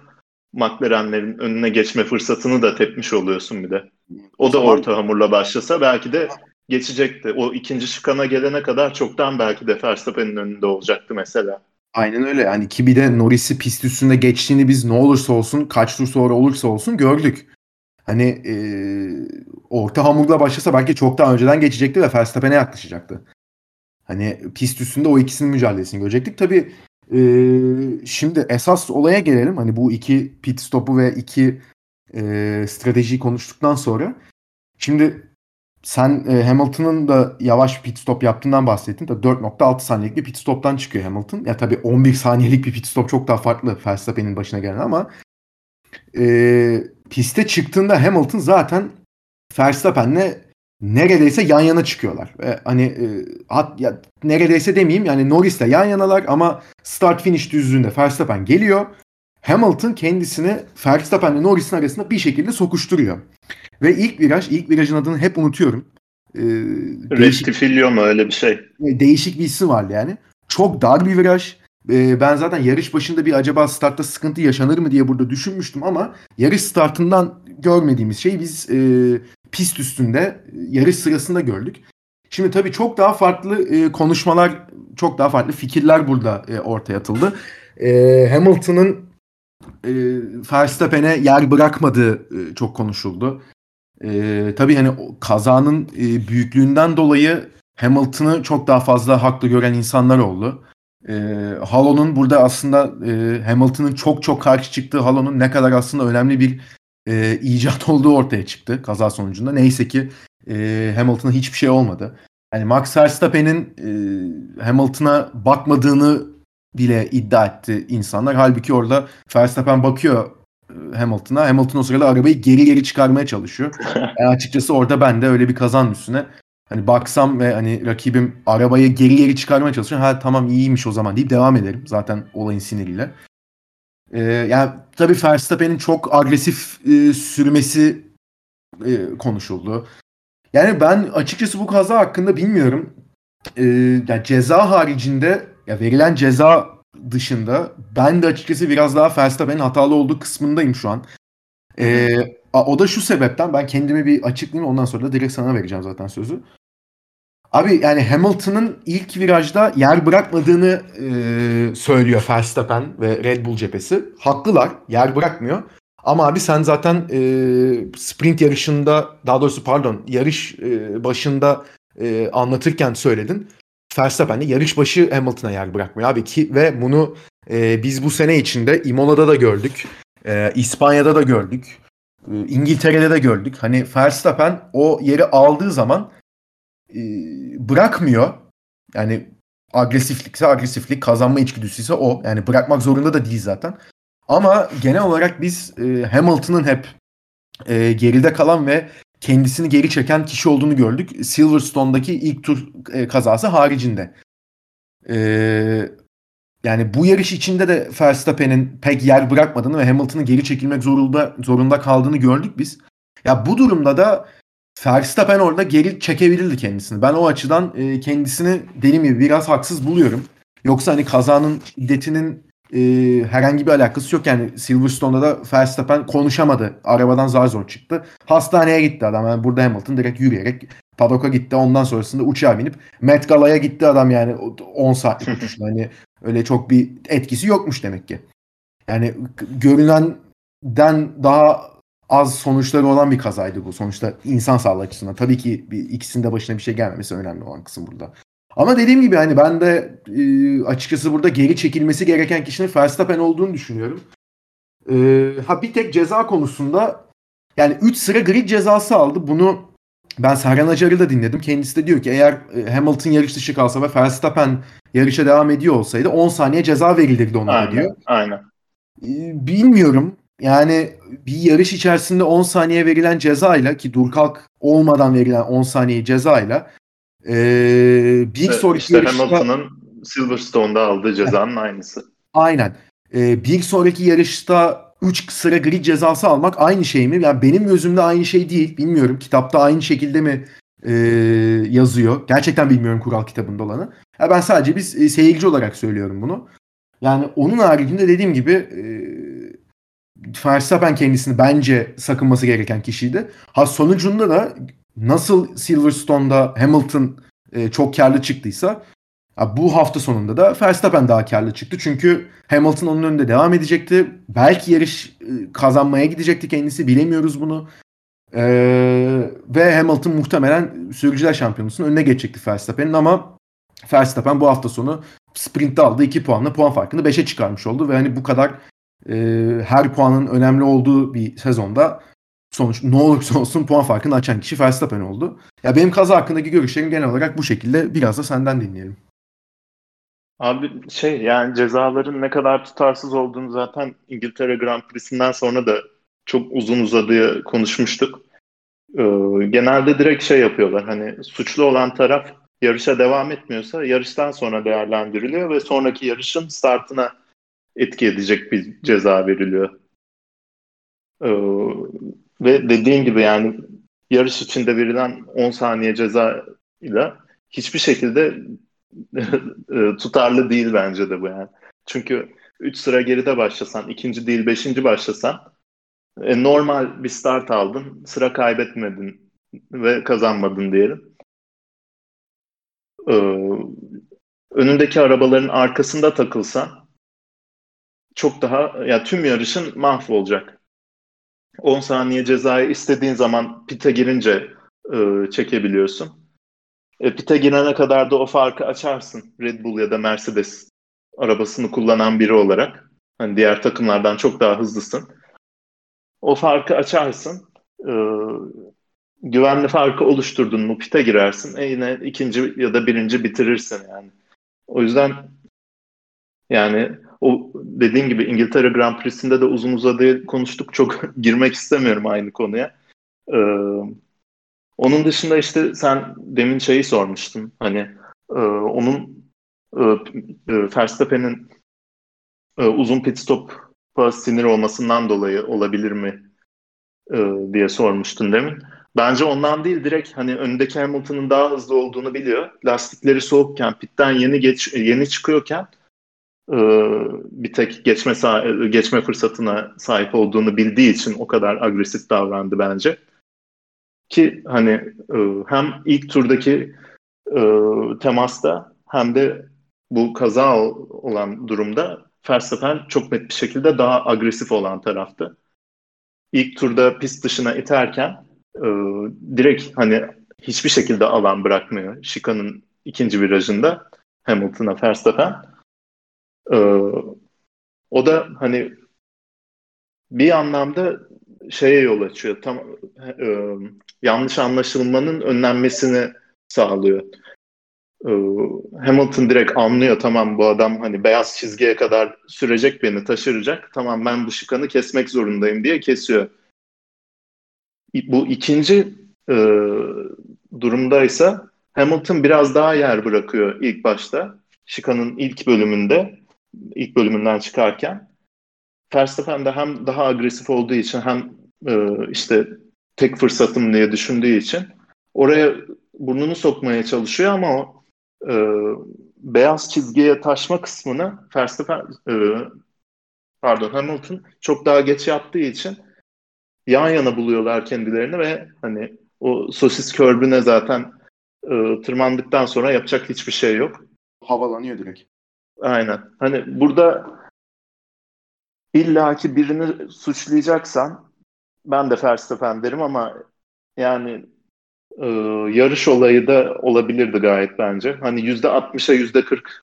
McLaren'lerin önüne geçme fırsatını da tepmiş oluyorsun bir de. O da orta hamurla başlasa belki de geçecekti. O ikinci şıkana gelene kadar çoktan belki de Verstappen'in önünde olacaktı mesela. Aynen öyle. Yani ki bir Norris'i pist üstünde geçtiğini biz ne olursa olsun, kaç tur sonra olursa olsun gördük. Hani e, orta hamurla başlasa belki çok daha önceden geçecekti ve Verstappen'e yaklaşacaktı. Hani pist üstünde o ikisinin mücadelesini görecektik. Tabii e, şimdi esas olaya gelelim. Hani bu iki pit stopu ve iki e, stratejiyi konuştuktan sonra. Şimdi sen e, Hamilton'ın da yavaş pit stop yaptığından bahsettin. Tabii 4.6 saniyelik bir pit stop'tan çıkıyor Hamilton. Ya tabii 11 saniyelik bir pit stop çok daha farklı Verstappen'in başına gelen ama e, piste çıktığında Hamilton zaten Verstappen'le neredeyse yan yana çıkıyorlar. E, hani e, hat, ya, neredeyse demeyeyim yani Norris'le yan yanalar ama start finish düzlüğünde Verstappen geliyor. Hamilton kendisini Verstappen'le Norris'in arasında bir şekilde sokuşturuyor. Ve ilk viraj, ilk virajın adını hep unutuyorum. Ee, Rectifilio mu öyle bir şey? E, değişik bir isim var yani. Çok dar bir viraj. Ee, ben zaten yarış başında bir acaba startta sıkıntı yaşanır mı diye burada düşünmüştüm ama yarış startından görmediğimiz şey biz e, pist üstünde yarış sırasında gördük. Şimdi tabii çok daha farklı e, konuşmalar, çok daha farklı fikirler burada e, ortaya atıldı. E, Hamilton'ın e, Verstappen'e yer bırakmadığı e, çok konuşuldu. E, tabii hani kazanın e, büyüklüğünden dolayı Hamilton'ı çok daha fazla haklı gören insanlar oldu. E, Halo'nun burada aslında e, Hamilton'ın çok çok karşı çıktığı Halo'nun ne kadar aslında önemli bir e, icat olduğu ortaya çıktı kaza sonucunda. Neyse ki e, Hamilton'a hiçbir şey olmadı. Yani Max Verstappen'in e, Hamilton'a bakmadığını bile iddia etti insanlar. Halbuki orada Verstappen bakıyor Hamilton'a. Hamilton o sırada arabayı geri geri çıkarmaya çalışıyor. yani açıkçası orada ben de öyle bir kazan üstüne hani baksam ve hani rakibim arabayı geri geri çıkarmaya çalışıyor. Ha tamam iyiymiş o zaman deyip devam ederim zaten olayın siniriyle. Ee, yani tabii Verstappen'in çok agresif e, sürmesi e, konuşuldu. Yani ben açıkçası bu kaza hakkında bilmiyorum. Ee, yani ceza haricinde ya verilen ceza dışında ben de açıkçası biraz daha Verstappen'in hatalı olduğu kısmındayım şu an. Ee, o da şu sebepten ben kendimi bir açıklayayım ondan sonra da direkt sana vereceğim zaten sözü. Abi yani Hamilton'ın ilk virajda yer bırakmadığını e, söylüyor Verstappen ve Red Bull cephesi. Haklılar. Yer bırakmıyor. Ama abi sen zaten e, sprint yarışında daha doğrusu pardon yarış e, başında e, anlatırken söyledin. Verstappen de yarış başı Hamilton'a yer bırakmıyor abi ki ve bunu e, biz bu sene içinde Imola'da da gördük. E, İspanya'da da gördük. E, İngiltere'de de gördük. Hani Verstappen o yeri aldığı zaman e, bırakmıyor. Yani agresiflikse agresiflik, kazanma içgüdüsüyse o. Yani bırakmak zorunda da değil zaten. Ama genel olarak biz e, Hamilton'ın hep e, geride kalan ve kendisini geri çeken kişi olduğunu gördük. Silverstone'daki ilk tur e, kazası haricinde. E, yani bu yarış içinde de Verstappen'in pek yer bırakmadığını ve Hamilton'ın geri çekilmek zorunda zorunda kaldığını gördük biz. Ya bu durumda da Verstappen orada geri çekebilirdi kendisini. Ben o açıdan e, kendisini dediğim gibi biraz haksız buluyorum. Yoksa hani kazanın şiddetinin e, herhangi bir alakası yok. Yani Silverstone'da da Verstappen konuşamadı. Arabadan zar zor çıktı. Hastaneye gitti adam. Yani burada Hamilton direkt yürüyerek paddock'a gitti. Ondan sonrasında uçağa binip Met Gala'ya gitti adam yani 10 saatlik uçuşla. hani öyle çok bir etkisi yokmuş demek ki. Yani görünenden daha az sonuçları olan bir kazaydı bu. Sonuçta insan sağlığı açısından. Tabii ki bir, ikisinde başına bir şey gelmemesi önemli olan kısım burada. Ama dediğim gibi hani ben de e, açıkçası burada geri çekilmesi gereken kişinin Verstappen olduğunu düşünüyorum. E, ha bir tek ceza konusunda yani 3 sıra grid cezası aldı. Bunu ben Serhan Acar'ı da dinledim. Kendisi de diyor ki eğer e, Hamilton yarış dışı kalsa ve Verstappen yarışa devam ediyor olsaydı 10 saniye ceza verilirdi ona aynen, diyor. Aynen. E, bilmiyorum. Yani bir yarış içerisinde 10 saniye verilen cezayla ki dur kalk olmadan verilen 10 saniye cezayla ee, evet, sonraki işte yarışta... Hamilton'ın Silverstone'da aldığı cezanın aynısı. Aynen. Ee, bir sonraki yarışta 3 sıra grid cezası almak aynı şey mi? Yani benim gözümde aynı şey değil. Bilmiyorum. Kitapta aynı şekilde mi e, yazıyor? Gerçekten bilmiyorum kural kitabında olanı. Ya ben sadece bir e, seyirci olarak söylüyorum bunu. Yani onun haricinde dediğim gibi e, Verstappen kendisini bence sakınması gereken kişiydi. Ha sonucunda da nasıl Silverstone'da Hamilton e, çok karlı çıktıysa bu hafta sonunda da Verstappen daha karlı çıktı. Çünkü Hamilton onun önünde devam edecekti. Belki yarış e, kazanmaya gidecekti kendisi. Bilemiyoruz bunu. Ee, ve Hamilton muhtemelen sürücüler şampiyonusunun önüne geçecekti Verstappen'in ama Verstappen bu hafta sonu sprintte aldığı 2 puanla puan farkını 5'e çıkarmış oldu ve hani bu kadar e, her puanın önemli olduğu bir sezonda sonuç ne olursa olsun puan farkını açan kişi Verstappen oldu. Ya benim kaza hakkındaki görüşlerim genel olarak bu şekilde biraz da senden dinleyelim. Abi şey yani cezaların ne kadar tutarsız olduğunu zaten İngiltere Grand Prix'sinden sonra da çok uzun uzadığı konuşmuştuk. Ee, genelde direkt şey yapıyorlar hani suçlu olan taraf yarışa devam etmiyorsa yarıştan sonra değerlendiriliyor ve sonraki yarışın startına etki edecek bir ceza veriliyor. Ee, ve dediğin gibi yani yarış içinde verilen 10 saniye ceza ile hiçbir şekilde e, tutarlı değil bence de bu yani. Çünkü 3 sıra geride başlasan, ikinci değil beşinci başlasan e, normal bir start aldın, sıra kaybetmedin ve kazanmadın diyelim. E, önündeki arabaların arkasında takılsan çok daha ya tüm yarışın mahvolacak. 10 saniye cezayı istediğin zaman pite girince e, çekebiliyorsun. E, pite girene kadar da o farkı açarsın Red Bull ya da Mercedes arabasını kullanan biri olarak. Hani diğer takımlardan çok daha hızlısın. O farkı açarsın. E, güvenli farkı oluşturdun mu pite girersin. E yine ikinci ya da birinci bitirirsin yani. O yüzden yani o dediğin gibi İngiltere Grand Prix'sinde de uzun uzadığı konuştuk. Çok girmek istemiyorum aynı konuya. Ee, onun dışında işte sen demin şeyi sormuştun. Hani e, onun e, e, Verstappen'in e, uzun pit stop'a sinir olmasından dolayı olabilir mi e, diye sormuştun demin. Bence ondan değil direkt hani öndeki Hamilton'ın daha hızlı olduğunu biliyor. Lastikleri soğukken pitten yeni geç yeni çıkıyorken bir tek geçme geçme fırsatına sahip olduğunu bildiği için o kadar agresif davrandı bence. Ki hani e, hem ilk turdaki e, temasta hem de bu kaza olan durumda Verstappen çok net bir şekilde daha agresif olan taraftı. İlk turda pist dışına iterken e, direkt hani hiçbir şekilde alan bırakmıyor. Şikanın ikinci virajında Hamilton'a Verstappen. E, o da hani bir anlamda şeye yol açıyor. Tam e, yanlış anlaşılmanın önlenmesini sağlıyor. E, Hamilton direkt anlıyor tamam bu adam hani beyaz çizgiye kadar sürecek beni taşıracak. Tamam ben bu şıkanı kesmek zorundayım diye kesiyor. Bu ikinci e, durumdaysa Hamilton biraz daha yer bırakıyor ilk başta. Şikanın ilk bölümünde, ilk bölümünden çıkarken. Verstappen de hem daha agresif olduğu için hem e, işte tek fırsatım diye düşündüğü için oraya burnunu sokmaya çalışıyor ama o e, beyaz çizgiye taşma kısmını Verstappen e, pardon Hamilton çok daha geç yaptığı için yan yana buluyorlar kendilerini ve hani o sosis körbüne zaten e, tırmandıktan sonra yapacak hiçbir şey yok. Havalanıyor direkt. Aynen. Hani burada illaki birini suçlayacaksan ben de Verstappen derim ama yani e, yarış olayı da olabilirdi gayet bence. Hani yüzde 60'a yüzde 40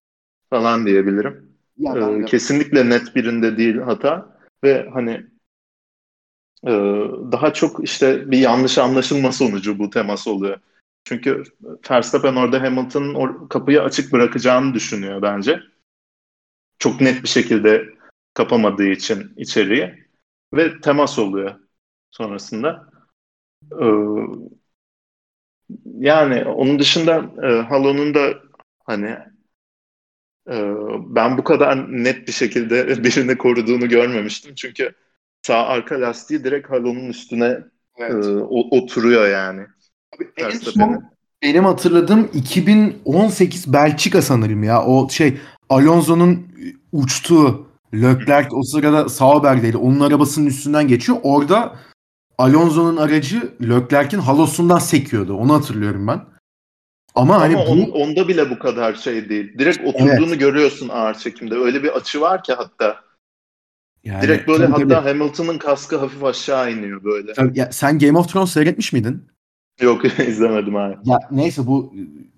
falan diyebilirim. Ya e, kesinlikle net birinde değil hata ve hani e, daha çok işte bir yanlış anlaşılma sonucu bu temas oluyor. Çünkü Verstappen orada Hamilton'ın kapıyı açık bırakacağını düşünüyor bence. Çok net bir şekilde kapamadığı için içeriye ve temas oluyor sonrasında. Ee, yani onun dışında e, Halo'nun da hani e, ben bu kadar net bir şekilde birini koruduğunu görmemiştim. Çünkü sağ arka lastiği direkt halonun üstüne evet. e, oturuyor yani. en son benim hatırladığım 2018 Belçika sanırım ya. O şey Alonso'nun uçtuğu Leclerc o sırada Sauber'deydi. Onun arabasının üstünden geçiyor. Orada Alonso'nun aracı Leclerc'in halosundan sekiyordu. Onu hatırlıyorum ben. Ama, Ama hani bu... on, onda bile bu kadar şey değil. Direkt oturduğunu evet. görüyorsun ağır çekimde. Öyle bir açı var ki hatta. Yani, Direkt böyle tabii, hatta tabii. Hamilton'ın kaskı hafif aşağı iniyor böyle. Ya, sen Game of Thrones seyretmiş miydin? Yok izlemedim abi. Ya neyse bu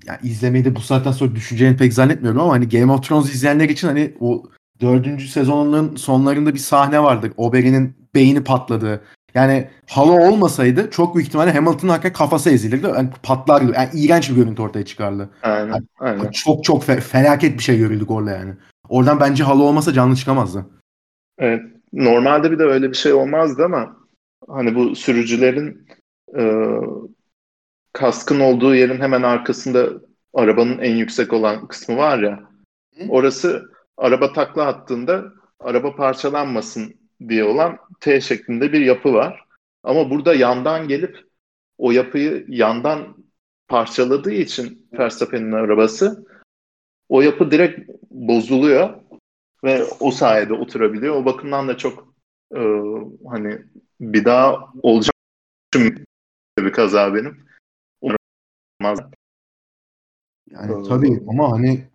ya izlemeyi de bu saatten sonra düşeceğini pek zannetmiyorum ama hani Game of Thrones izleyenler için hani o dördüncü sezonun sonlarında bir sahne vardı. Oberyn'in beyni patladı. Yani halo olmasaydı çok büyük ihtimalle Hamilton'ın hakikaten kafası ezilirdi. Yani patlar gibi. Yani iğrenç bir görüntü ortaya çıkardı. Aynen. Yani, aynen. Çok çok fe- felaket bir şey görüldük orada yani. Oradan bence halo olmasa canlı çıkamazdı. Evet. Normalde bir de öyle bir şey olmazdı ama hani bu sürücülerin e, kaskın olduğu yerin hemen arkasında arabanın en yüksek olan kısmı var ya. Hı? Orası araba takla attığında araba parçalanmasın diye olan T şeklinde bir yapı var. Ama burada yandan gelip o yapıyı yandan parçaladığı için Verstappen'in arabası o yapı direkt bozuluyor ve o sayede oturabiliyor. O bakımdan da çok e, hani bir daha olacak bir kaza benim. Olmaz. Yani tabii ama hani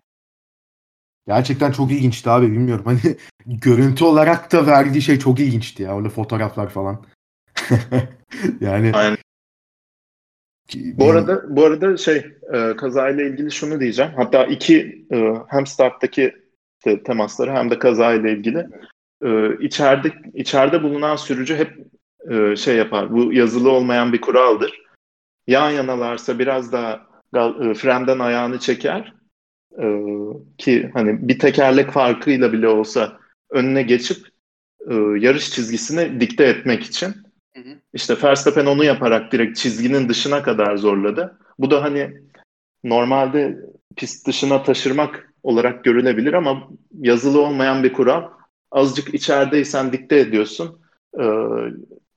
gerçekten çok ilginçti abi bilmiyorum. Hani görüntü olarak da verdiği şey çok ilginçti ya. Öyle fotoğraflar falan. yani Aynen. Bu arada bu arada şey e, kazayla ilgili şunu diyeceğim. Hatta iki e, hem starttaki işte, temasları hem de kazayla ilgili e, içeride içeride bulunan sürücü hep e, şey yapar. Bu yazılı olmayan bir kuraldır. Yan yanalarsa biraz daha e, frenden ayağını çeker e, ki hani bir tekerlek farkıyla bile olsa önüne geçip e, yarış çizgisini dikte etmek için. Hı hı. İşte Verstappen onu yaparak direkt çizginin dışına kadar zorladı. Bu da hani normalde pist dışına taşırmak olarak görülebilir ama yazılı olmayan bir kural. Azıcık içerideysen dikte ediyorsun e,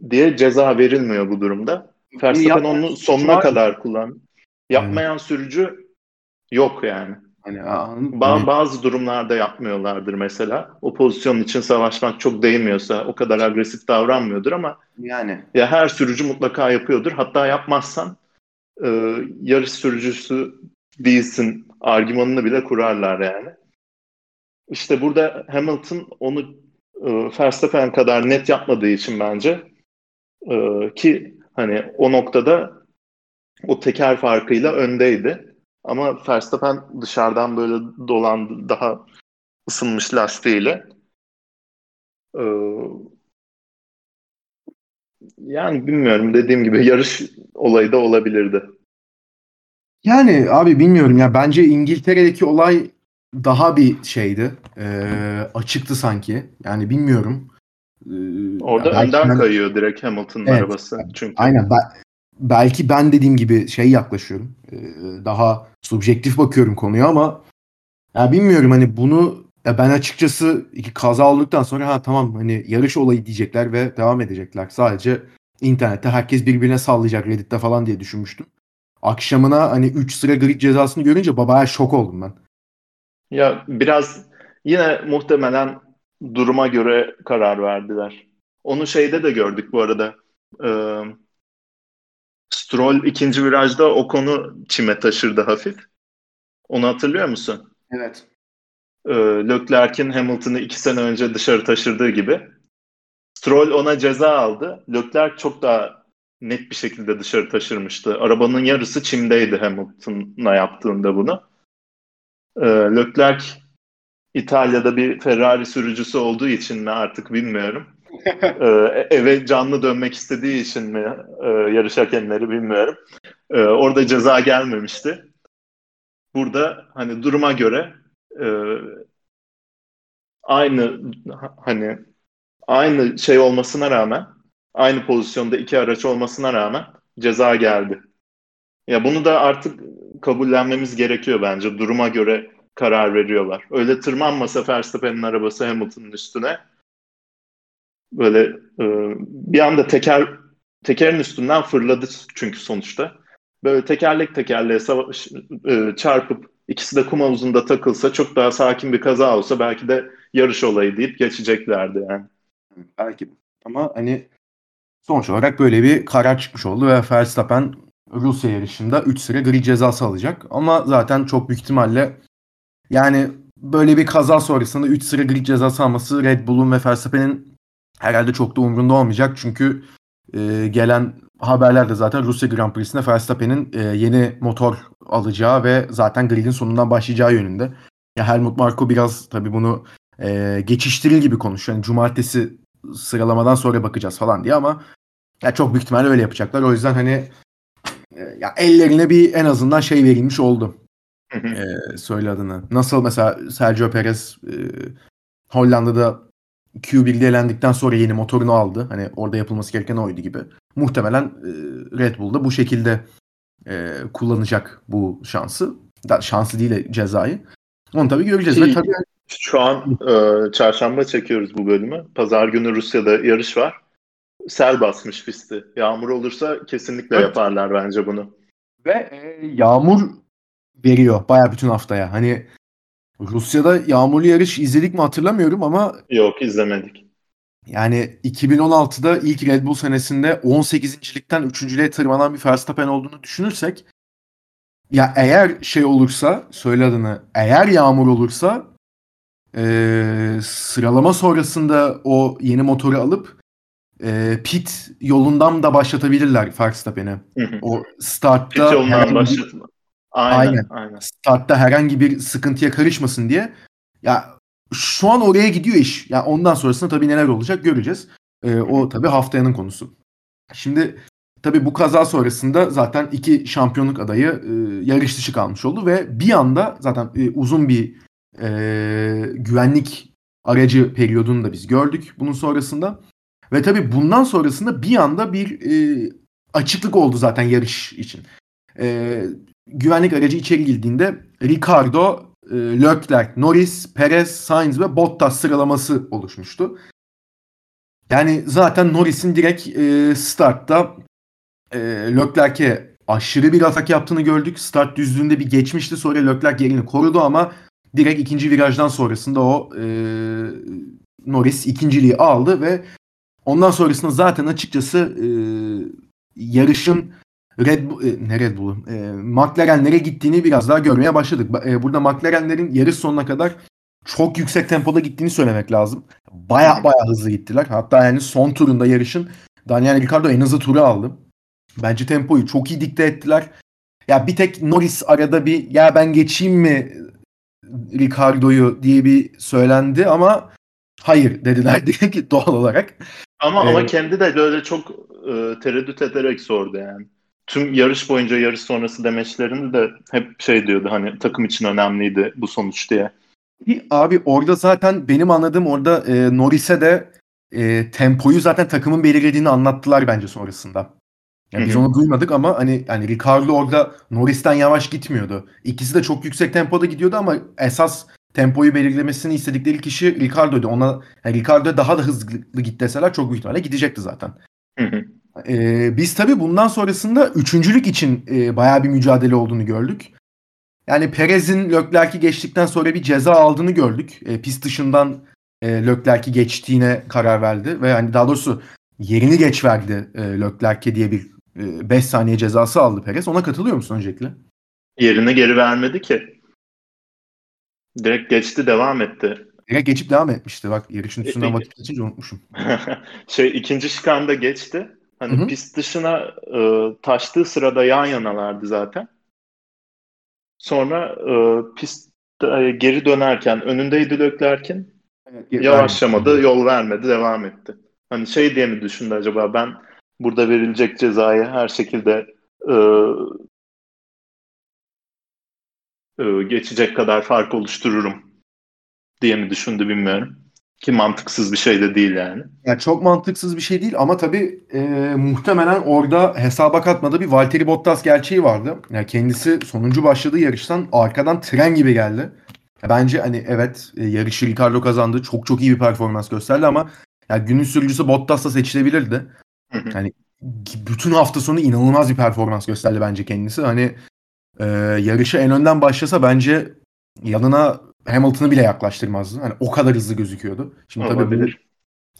diye ceza verilmiyor bu durumda. Verstappen onu sonuna kadar kullan. Yapmayan hmm. sürücü yok yani. Hani, ba- bazı durumlarda yapmıyorlardır mesela. O pozisyon için savaşmak çok değmiyorsa o kadar agresif davranmıyordur ama yani ya her sürücü mutlaka yapıyordur. Hatta yapmazsan e, yarış sürücüsü değilsin argümanını bile kurarlar yani. İşte burada Hamilton onu e, Verstappen kadar net yapmadığı için bence e, ki hani o noktada o teker farkıyla öndeydi. Ama Verstappen dışarıdan böyle dolandı daha ısınmış lastiğiyle. Ee, yani bilmiyorum dediğim gibi yarış olayı da olabilirdi. Yani abi bilmiyorum ya bence İngiltere'deki olay daha bir şeydi. Ee, açıktı sanki. Yani bilmiyorum. Ee, Orada önden ben... kayıyor direkt Hamilton'ın evet, arabası. Çünkü. Aynen. Ben, belki ben dediğim gibi şey yaklaşıyorum. Ee, daha subjektif bakıyorum konuya ama ya bilmiyorum hani bunu ya ben açıkçası iki kaza olduktan sonra ha tamam hani yarış olayı diyecekler ve devam edecekler. Sadece internette herkes birbirine sallayacak Reddit'te falan diye düşünmüştüm. Akşamına hani 3 sıra grid cezasını görünce babaya şok oldum ben. Ya biraz yine muhtemelen duruma göre karar verdiler. Onu şeyde de gördük bu arada. Ee, Stroll ikinci virajda o konu çime taşırdı hafif. Onu hatırlıyor musun? Evet. Ee, Leclerc'in Hamilton'ı iki sene önce dışarı taşırdığı gibi. Stroll ona ceza aldı. Leclerc çok daha net bir şekilde dışarı taşırmıştı. Arabanın yarısı çimdeydi Hamilton'a yaptığında bunu. Ee, Leclerc İtalya'da bir Ferrari sürücüsü olduğu için mi artık bilmiyorum. ee, eve canlı dönmek istediği için mi e, yarış hakemleri bilmiyorum. Ee, orada ceza gelmemişti. Burada hani duruma göre e, aynı hani aynı şey olmasına rağmen aynı pozisyonda iki araç olmasına rağmen ceza geldi. Ya bunu da artık kabullenmemiz gerekiyor bence. Duruma göre karar veriyorlar. Öyle tırmanmasa Verstappen'in arabası Hamilton'ın üstüne böyle e, bir anda teker tekerin üstünden fırladı çünkü sonuçta. Böyle tekerlek tekerleğe savaş, e, çarpıp ikisi de kum havuzunda takılsa çok daha sakin bir kaza olsa belki de yarış olayı deyip geçeceklerdi yani. Belki ama hani sonuç olarak böyle bir karar çıkmış oldu ve Verstappen Rusya yarışında 3 sıra gri cezası alacak. Ama zaten çok büyük ihtimalle yani böyle bir kaza sonrasında 3 sıra grid cezası alması Red Bull'un ve Verstappen'in herhalde çok da umurunda olmayacak. Çünkü e, gelen haberlerde zaten Rusya Grand Prix'sinde Verstappen'in e, yeni motor alacağı ve zaten gridin sonundan başlayacağı yönünde. Ya Helmut Marko biraz tabii bunu e, geçiştiril gibi konuşuyor. Yani cumartesi sıralamadan sonra bakacağız falan diye ama ya çok büyük ihtimalle öyle yapacaklar. O yüzden hani e, ya ellerine bir en azından şey verilmiş oldu e, söyle adını. Nasıl mesela Sergio Perez e, Hollanda'da Q1'de elendikten sonra yeni motorunu aldı. Hani orada yapılması gereken oydu gibi. Muhtemelen e, Red Bull'da bu şekilde e, kullanacak bu şansı. Da, şansı değil de cezayı. Onu tabii göreceğiz. Ve tabii... Şu an e, çarşamba çekiyoruz bu bölümü. Pazar günü Rusya'da yarış var. Sel basmış pisti. Yağmur olursa kesinlikle evet. yaparlar bence bunu. Ve e, yağmur veriyor baya bütün haftaya. Hani Rusya'da yağmurlu yarış izledik mi hatırlamıyorum ama yok izlemedik. Yani 2016'da ilk Red Bull senesinde 18.likten 3.lüğe tırmanan bir Verstappen olduğunu düşünürsek ya eğer şey olursa söyle adını eğer yağmur olursa e, sıralama sonrasında o yeni motoru alıp e, pit yolundan da başlatabilirler Verstappen'i. O startta pit yolundan başlatma. Aynen, aynen. aynen. Startta herhangi bir sıkıntıya karışmasın diye. Ya şu an oraya gidiyor iş. Ya ondan sonrasında tabii neler olacak göreceğiz. Ee, o tabii haftayanın konusu. Şimdi tabii bu kaza sonrasında zaten iki şampiyonluk adayı e, yarış dışı kalmış oldu ve bir anda zaten e, uzun bir e, güvenlik aracı periyodunu da biz gördük bunun sonrasında. Ve tabii bundan sonrasında bir anda bir e, açıklık oldu zaten yarış için. E, güvenlik aracı içeri girdiğinde Ricardo, e, Leclerc, Norris, Perez, Sainz ve Bottas sıralaması oluşmuştu. Yani zaten Norris'in direkt e, startta e, Leclerc'e aşırı bir atak yaptığını gördük. Start düzlüğünde bir geçmişti. Sonra Leclerc yerini korudu ama direkt ikinci virajdan sonrasında o e, Norris ikinciliği aldı ve ondan sonrasında zaten açıkçası e, yarışın Red Bull, e, Red Bull'u? E, McLaren'lere gittiğini biraz daha görmeye başladık. E, burada McLaren'lerin yarış sonuna kadar çok yüksek tempoda gittiğini söylemek lazım. Baya baya hızlı gittiler. Hatta yani son turunda yarışın Daniel Ricciardo en hızlı turu aldı. Bence tempoyu çok iyi dikte ettiler. Ya bir tek Norris arada bir ya ben geçeyim mi Ricardo'yu diye bir söylendi ama hayır dediler diye ki doğal olarak. Ama ee, ama kendi de böyle çok e, tereddüt ederek sordu yani tüm yarış boyunca yarış sonrası demeçlerinde de hep şey diyordu hani takım için önemliydi bu sonuç diye. Abi orada zaten benim anladığım orada e, Norris'e de e, tempoyu zaten takımın belirlediğini anlattılar bence sonrasında. Yani biz onu duymadık ama hani yani Ricardo orada Norris'ten yavaş gitmiyordu. İkisi de çok yüksek tempoda gidiyordu ama esas tempoyu belirlemesini istedikleri kişi Ricardo'ydu. Ona yani Ricardo daha da hızlı git deseler çok büyük ihtimalle gidecekti zaten. Hı hı. Ee, biz tabii bundan sonrasında üçüncülük için e, bayağı bir mücadele olduğunu gördük. Yani Perez'in Leclerc'i geçtikten sonra bir ceza aldığını gördük. E, pist dışından e, Leclerc'i geçtiğine karar verdi ve hani daha doğrusu yerini geç verdi e, Leclerc'e diye bir 5 e, saniye cezası aldı Perez. Ona katılıyor musun öncelikle? Yerine geri vermedi ki. Direkt geçti devam etti. Direkt geçip devam etmişti. Bak yarışın üstünden e, vakit geçince unutmuşum. şey ikinci şikanda geçti. Hani Hı-hı. pist dışına e, taştığı sırada yan yanalardı zaten. Sonra e, pist e, geri dönerken önündeydi Leclerc'in. Evet, yavaşlamadı, yol vermedi, devam etti. Hani şey diye mi düşündü acaba ben burada verilecek cezayı her şekilde e, e, geçecek kadar fark oluştururum diye mi düşündü bilmiyorum. Ki mantıksız bir şey de değil yani. Yani çok mantıksız bir şey değil ama tabii e, muhtemelen orada hesaba katmadığı bir Valtteri Bottas gerçeği vardı. Yani kendisi sonuncu başladığı yarıştan arkadan tren gibi geldi. Bence hani evet e, yarışı Ricardo kazandı. Çok çok iyi bir performans gösterdi ama Yani günün sürücüsü Bottas'la seçilebilirdi. Yani bütün hafta sonu inanılmaz bir performans gösterdi bence kendisi. Hani e, yarışa en önden başlasa bence yanına Hamilton'ı bile yaklaştırmazdı. Hani o kadar hızlı gözüküyordu. Şimdi tabii bu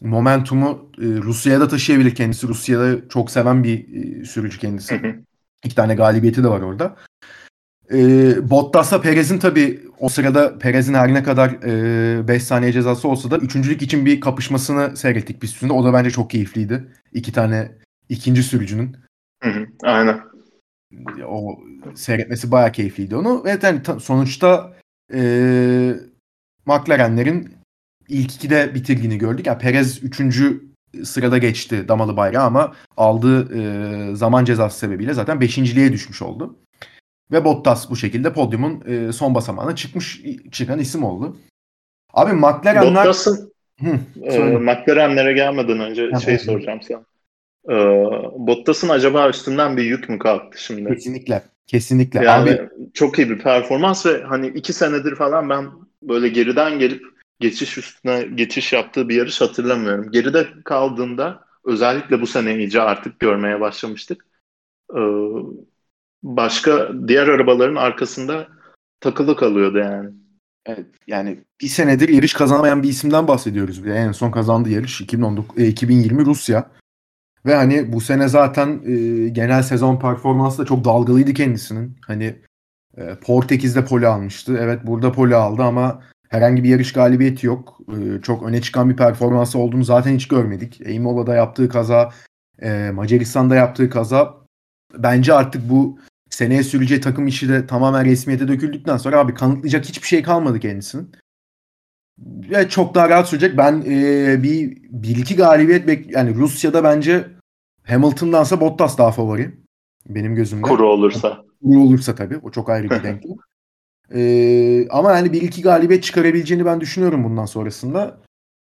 momentumu e, Rusya'ya da taşıyabilir kendisi. Rusya'da çok seven bir e, sürücü kendisi. Hı hı. İki tane galibiyeti de var orada. E, Bottas'la Perez'in tabii o sırada Perez'in her ne kadar 5 e, saniye cezası olsa da üçüncülük için bir kapışmasını seyrettik bir üstünde. O da bence çok keyifliydi. İki tane ikinci sürücünün. Hı hı, aynen. O seyretmesi bayağı keyifliydi onu. Ve yani sonuçta e, McLaren'lerin ilk ikide bitirdiğini gördük. Yani Perez üçüncü sırada geçti damalı bayrağı ama aldığı e, zaman cezası sebebiyle zaten beşinciliğe düşmüş oldu. Ve Bottas bu şekilde podyumun e, son basamağına çıkmış çıkan isim oldu. Abi McLaren'ler... Bottas'ın e, McLaren'lere gelmeden önce ha, şey soracağım sana. E, Bottas'ın acaba üstünden bir yük mü kalktı şimdi? Kesinlikle. Kesinlikle. Yani Abi, çok iyi bir performans ve hani iki senedir falan ben böyle geriden gelip geçiş üstüne geçiş yaptığı bir yarış hatırlamıyorum. Geride kaldığında özellikle bu sene iyice artık görmeye başlamıştık. Ee, başka diğer arabaların arkasında takılı kalıyordu yani. Evet yani bir senedir yarış kazanamayan bir isimden bahsediyoruz. Yani en son kazandığı yarış 2019, e, 2020 Rusya. Ve hani bu sene zaten e, genel sezon performansı da çok dalgalıydı kendisinin. Hani e, Portekiz'de pole almıştı. Evet burada pole aldı ama herhangi bir yarış galibiyeti yok. E, çok öne çıkan bir performansı olduğunu zaten hiç görmedik. Imola'da yaptığı kaza, e, Macaristan'da yaptığı kaza bence artık bu seneye süreceği takım işi de tamamen resmiyete döküldükten sonra abi kanıtlayacak hiçbir şey kalmadı kendisinin. Ve çok daha rahat sürecek. Ben e, bir, bir iki galibiyet bek yani Rusya'da bence Hamilton'dansa Bottas daha favori. Benim gözümde. Kuru olursa. Kuru olursa tabii. O çok ayrı bir denklem. ee, ama yani bir iki galibiyet çıkarabileceğini ben düşünüyorum bundan sonrasında.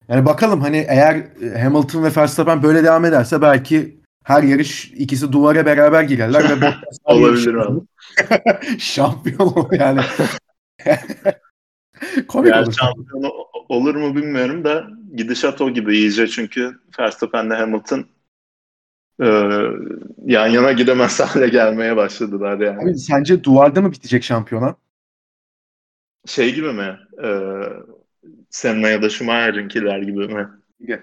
Yani bakalım hani eğer Hamilton ve Verstappen böyle devam ederse belki her yarış ikisi duvara beraber girerler ve Bottas olabilir abi. şampiyon olur yani. Komik yani olur. Şampiyon olur mu bilmiyorum da gidişat o gibi iyice çünkü Verstappen ile Hamilton e, yan yana gidemez hale gelmeye başladılar yani. Abi, sence duvarda mı bitecek şampiyona? Şey gibi mi? E, Senna ya da Schumacher'inkiler gibi mi? Gibi.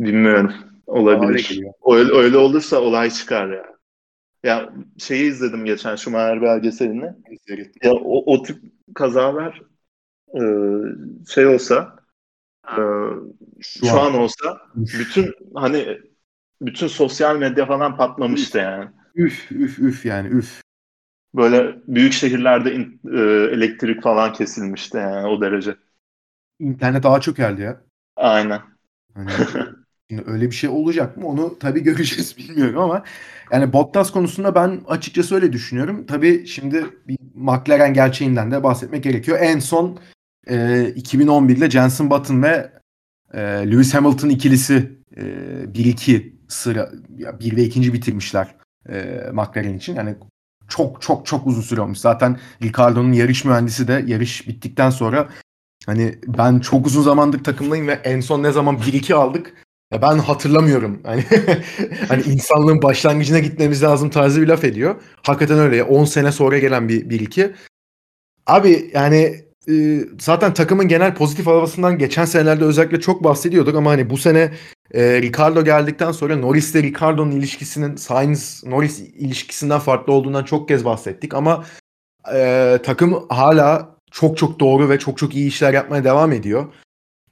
Bilmiyorum. Olabilir. Öyle, öyle olursa olay çıkar ya. Ya şeyi izledim geçen Schumacher belgeselini. Ya o, o tip kazalar e, şey olsa e, şu, şu an, an olsa bütün hani bütün sosyal medya falan patlamıştı yani. Üf üf üf yani üf. Böyle büyük şehirlerde in, e, elektrik falan kesilmişti yani o derece. İnternet daha çökerdi ya. Aynen. Hani Şimdi öyle bir şey olacak mı onu tabii göreceğiz bilmiyorum ama yani Bottas konusunda ben açıkçası öyle düşünüyorum. Tabii şimdi bir McLaren gerçeğinden de bahsetmek gerekiyor. En son e, 2011'de Jenson Button ve e, Lewis Hamilton ikilisi e, 1-2 sıra ya 1 ve 2. bitirmişler e, McLaren için. Yani çok çok çok uzun süre olmuş. Zaten Ricardo'nun yarış mühendisi de yarış bittikten sonra hani ben çok uzun zamandır takımdayım ve en son ne zaman 1-2 aldık ya ben hatırlamıyorum. Hani hani insanlığın başlangıcına gitmemiz lazım tarzı bir laf ediyor. Hakikaten öyle. 10 sene sonra gelen bir, bir iki. Abi yani e, zaten takımın genel pozitif havasından geçen senelerde özellikle çok bahsediyorduk ama hani bu sene e, Ricardo geldikten sonra Norris ile Ricardo'nun ilişkisinin Sainz Norris ilişkisinden farklı olduğundan çok kez bahsettik ama e, takım hala çok çok doğru ve çok çok iyi işler yapmaya devam ediyor.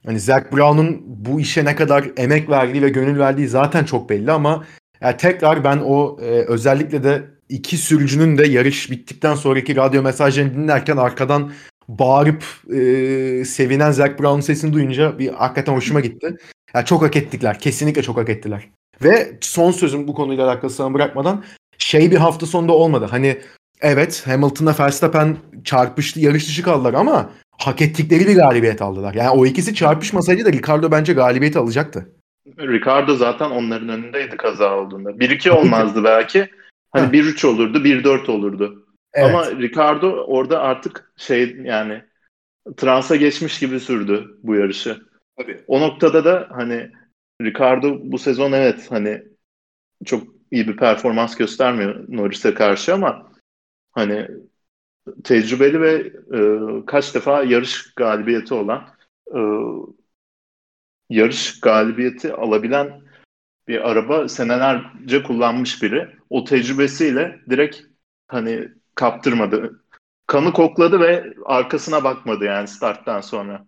Hani Zach Brown'un bu işe ne kadar emek verdiği ve gönül verdiği zaten çok belli ama yani tekrar ben o e, özellikle de iki sürücünün de yarış bittikten sonraki radyo mesajlarını dinlerken arkadan bağırıp e, sevinen Zach Brown'un sesini duyunca bir hakikaten hoşuma gitti. Yani çok hak ettikler. Kesinlikle çok hak ettiler. Ve son sözüm bu konuyla alakalı sana bırakmadan şey bir hafta sonunda olmadı. Hani evet Hamilton'la Verstappen çarpıştı, yarış dışı kaldılar ama hak ettikleri bir galibiyet aldılar. Yani o ikisi çarpışmasaydı da Ricardo bence galibiyeti alacaktı. Ricardo zaten onların önündeydi kaza olduğunda. 1-2 olmazdı belki. Hani 1-3 olurdu, 1-4 olurdu. Evet. Ama Ricardo orada artık şey yani transa geçmiş gibi sürdü bu yarışı. Tabii. O noktada da hani Ricardo bu sezon evet hani çok iyi bir performans göstermiyor Norris'e karşı ama hani tecrübeli ve e, kaç defa yarış galibiyeti olan e, yarış galibiyeti alabilen bir araba senelerce kullanmış biri. O tecrübesiyle direkt hani kaptırmadı. Kanı kokladı ve arkasına bakmadı yani starttan sonra.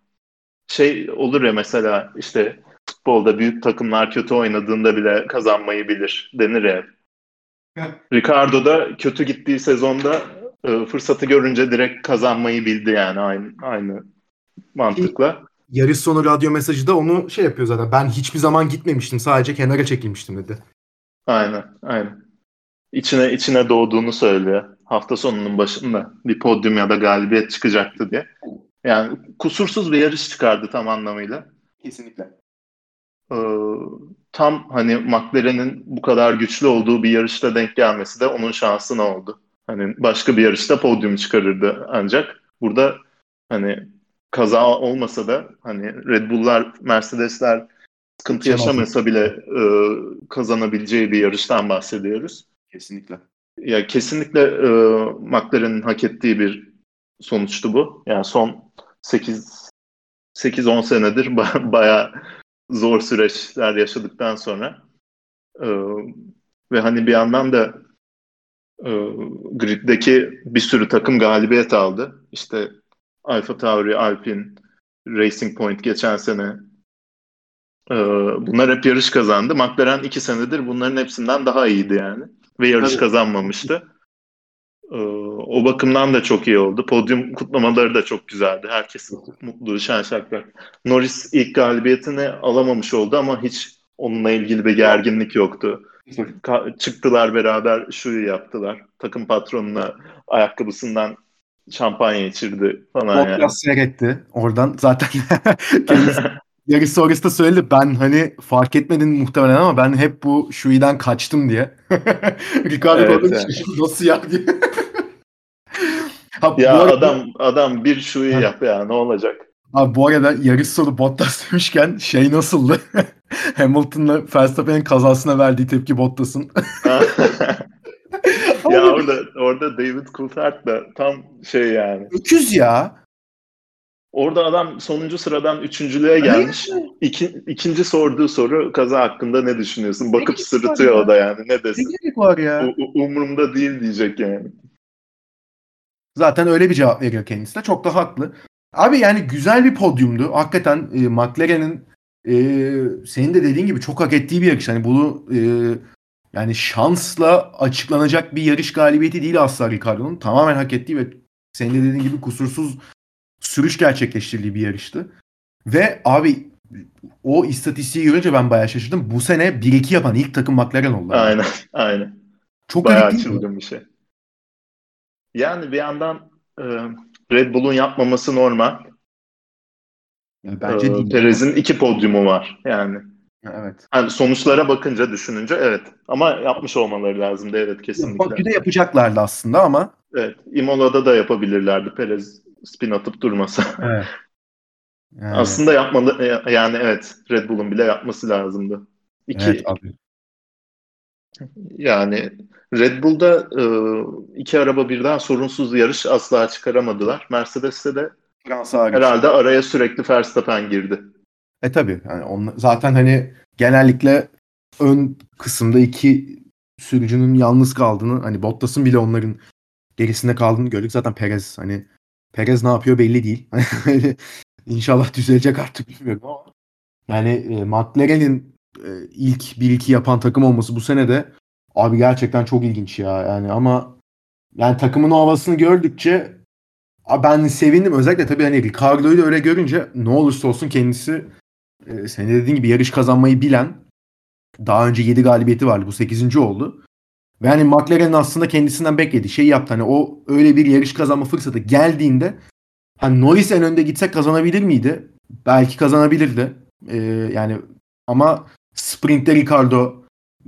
Şey olur ya mesela işte futbolda büyük takımlar kötü oynadığında bile kazanmayı bilir denir ya. Ricardo da kötü gittiği sezonda e, fırsatı görünce direkt kazanmayı bildi yani aynı aynı mantıkla. Yarış sonu radyo mesajı da onu şey yapıyor zaten. Ben hiçbir zaman gitmemiştim. Sadece kenara çekilmiştim dedi. Aynen, aynen. İçine içine doğduğunu söylüyor. Hafta sonunun başında bir podyum ya da galibiyet çıkacaktı diye. Yani kusursuz bir yarış çıkardı tam anlamıyla. Kesinlikle. Ee, tam hani McLaren'in bu kadar güçlü olduğu bir yarışta denk gelmesi de onun şansına oldu. Hani başka bir yarışta podyum çıkarırdı ancak burada hani kaza olmasa da hani Red Bull'lar, Mercedes'ler sıkıntı yaşamasa bile e, kazanabileceği bir yarıştan bahsediyoruz. Kesinlikle. Ya kesinlikle e, McLaren'in hak ettiği bir sonuçtu bu. Yani son 8 8-10 senedir ba- bayağı zor süreçler yaşadıktan sonra e, ve hani bir yandan da griddeki bir sürü takım galibiyet aldı. İşte Alfa Tauri, Alpine, Racing Point geçen sene e, bunlar hep yarış kazandı. McLaren iki senedir bunların hepsinden daha iyiydi yani. Ve yarış Tabii. kazanmamıştı. E, o bakımdan da çok iyi oldu. Podyum kutlamaları da çok güzeldi. Herkes mutlu, şen şakrak. Norris ilk galibiyetini alamamış oldu ama hiç onunla ilgili bir gerginlik yoktu. Çıktılar beraber şuyu yaptılar. Takım patronuna ayakkabısından şampanya içirdi falan o yani. seyretti oradan. Zaten yarış sonrası da söyledi. Ben hani fark etmedin muhtemelen ama ben hep bu şuiden kaçtım diye. Ricardo evet, yani. nasıl ya diye. ha, ya arada... adam adam bir şuyu yap ya ne olacak? Abi bu arada yarış sonu Bottas demişken şey nasıldı? Hamilton'la Verstappen'in kazasına verdiği tepki Bottas'ın. ya orada orada David Coulthard da tam şey yani. Öküz ya. Orada adam sonuncu sıradan üçüncülüğe gelmiş. İki, ikinci sorduğu soru kaza hakkında ne düşünüyorsun? Bakıp ne sırıtıyor o da yani. Ne desin? Ne var ya? U- umurumda değil diyecek yani. Zaten öyle bir cevap veriyor kendisi de. Çok da haklı. Abi yani güzel bir podyumdu. Hakikaten e, McLaren'in e, senin de dediğin gibi çok hak ettiği bir yarış. Hani bunu e, yani şansla açıklanacak bir yarış galibiyeti değil asla Ricardo'nun. Tamamen hak ettiği ve senin de dediğin gibi kusursuz sürüş gerçekleştirdiği bir yarıştı. Ve abi o istatistiği görünce ben bayağı şaşırdım. Bu sene 1-2 yapan ilk takım McLaren oldu. Aynen, aynen. Çok bayağı çılgın bir şey. Yani bir yandan e, Red Bull'un yapmaması normal. Yani bence ee, Perez'in iki podyumu var yani. Evet. Yani sonuçlara bakınca düşününce evet. Ama yapmış olmaları lazımdı evet kesinlikle. Bakü'de yapacaklardı aslında ama. Evet. Imola'da da yapabilirlerdi Perez spin atıp durmasa. Evet. Yani. Aslında yapmalı yani evet Red Bull'un bile yapması lazımdı. İki, evet abi. Yani Red Bull'da e, iki araba birden sorunsuz yarış asla çıkaramadılar. Mercedes'te de Fransa herhalde araya sürekli Verstappen girdi. E tabi yani on, zaten hani genellikle ön kısımda iki sürücünün yalnız kaldığını hani Bottas'ın bile onların gerisinde kaldığını gördük. Zaten Perez hani Perez ne yapıyor belli değil. İnşallah düzelecek artık bilmiyorum ama yani e, McLaren'in ilk 1-2 yapan takım olması bu sene de abi gerçekten çok ilginç ya. Yani ama yani takımın o havasını gördükçe ben sevindim. Özellikle tabii hani Ricardo'yu da öyle görünce ne olursa olsun kendisi e, senin dediğin gibi yarış kazanmayı bilen daha önce 7 galibiyeti vardı. Bu 8. oldu. Ve hani McLaren'in aslında kendisinden beklediği şey yaptı. Hani o öyle bir yarış kazanma fırsatı geldiğinde hani Norris en önde gitsek kazanabilir miydi? Belki kazanabilirdi. Ee, yani ama sprintte Ricardo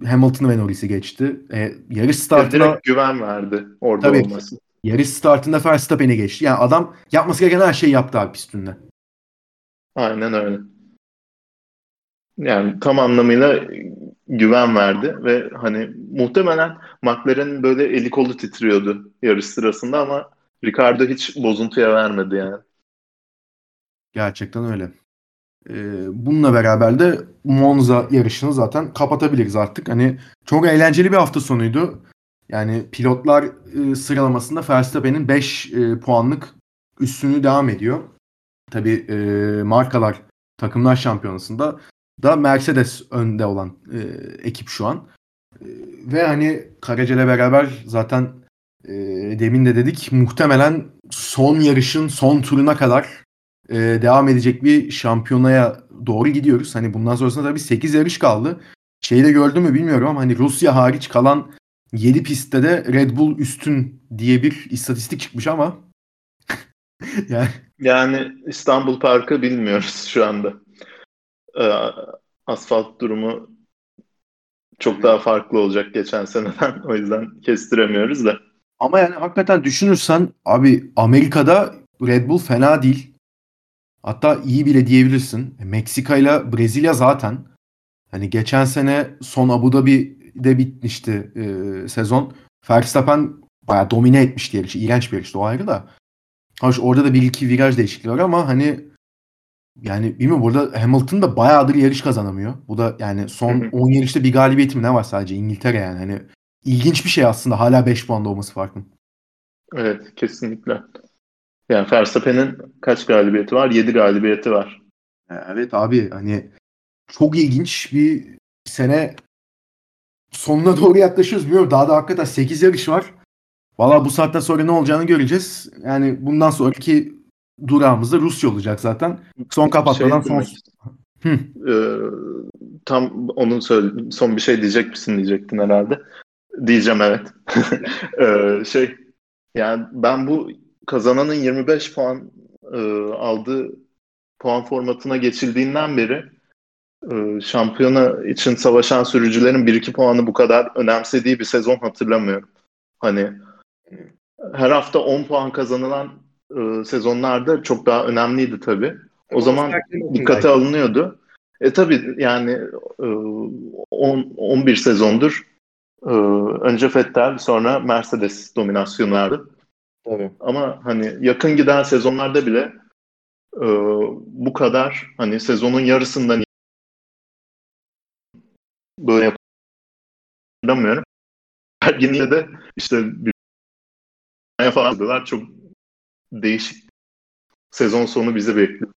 Hamilton ve Norris'i geçti. Ee, yarış startına direkt güven verdi orada tabii, olması. Yarış startında Verstappen'i geçti. Yani adam yapması gereken her şeyi yaptı abi pistünde. Aynen öyle. Yani tam anlamıyla güven verdi ve hani muhtemelen McLaren'in böyle eli kolu titriyordu yarış sırasında ama Ricardo hiç bozuntuya vermedi yani. Gerçekten öyle. Ee, bununla beraber de Monza yarışını zaten kapatabiliriz artık. Hani çok eğlenceli bir hafta sonuydu. Yani pilotlar e, sıralamasında Verstappen'in 5 e, puanlık üstünlüğü devam ediyor. Tabii e, markalar takımlar şampiyonasında da Mercedes önde olan ekip şu an. Ve hani Karaca'yla beraber zaten demin de dedik muhtemelen son yarışın son turuna kadar e, devam edecek bir şampiyonaya doğru gidiyoruz. Hani bundan sonrasında tabii 8 yarış kaldı. Şeyi de gördün mü bilmiyorum ama hani Rusya hariç kalan 7 pistte de Red Bull üstün diye bir istatistik çıkmış ama yani yani İstanbul Parkı bilmiyoruz şu anda. Ee, asfalt durumu çok daha farklı olacak geçen seneden. O yüzden kestiremiyoruz da. Ama yani hakikaten düşünürsen abi Amerika'da Red Bull fena değil. Hatta iyi bile diyebilirsin. E, Meksika ile Brezilya zaten. Hani geçen sene son Abu Dhabi'de bitmişti e, sezon. Verstappen bayağı domine etmişti yarışı. İğrenç bir yarıştı o ayrı da. Hoş orada da bir iki viraj değişikliği var ama hani yani bilmiyorum burada Hamilton da bayağıdır yarış kazanamıyor. Bu da yani son 10 yarışta bir galibiyetim ne var sadece İngiltere yani. Hani ilginç bir şey aslında hala 5 puanda olması farkın. Evet kesinlikle. Yani Verstappen'in kaç galibiyeti var? 7 galibiyeti var. Evet abi hani çok ilginç bir sene sonuna doğru yaklaşıyoruz. Bilmiyorum daha da hakikaten 8 yarış var. Valla bu saatten sonra ne olacağını göreceğiz. Yani bundan sonraki durağımız da Rusya olacak zaten. Son kapatmadan şey son... Ee, tam onun söyle son bir şey diyecek misin diyecektin herhalde. Diyeceğim evet. ee, şey yani ben bu kazananın 25 puan e, aldığı puan formatına geçildiğinden beri e, şampiyona için savaşan sürücülerin 1-2 puanı bu kadar önemsediği bir sezon hatırlamıyorum. Hani her hafta 10 puan kazanılan e, sezonlarda çok daha önemliydi tabii. O zaman dikkate alınıyordu. E tabii yani e, 10, 11 sezondur e, önce Vettel sonra Mercedes dominasyonu vardı. Tabii. Ama hani yakın giden sezonlarda bile e, bu kadar hani sezonun yarısından böyle yapamıyorum. Yine de işte bir falan diyorlar. Çok değişik sezon sonu bizi bekliyor.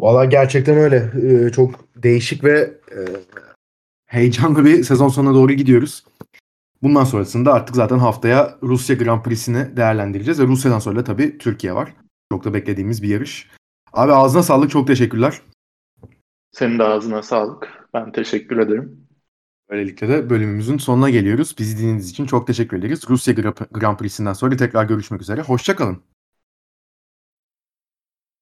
Valla gerçekten öyle. Ee, çok değişik ve e, heyecanlı bir sezon sonuna doğru gidiyoruz. Bundan sonrasında artık zaten haftaya Rusya Grand Prix'sini değerlendireceğiz ve Rusya'dan sonra da tabii Türkiye var. Çok da beklediğimiz bir yarış. Abi ağzına sağlık. Çok teşekkürler. Senin de ağzına sağlık. Ben teşekkür ederim. Böylelikle de bölümümüzün sonuna geliyoruz. Bizi dinlediğiniz için çok teşekkür ederiz. Rusya Grand Prix'sinden sonra tekrar görüşmek üzere. Hoşçakalın.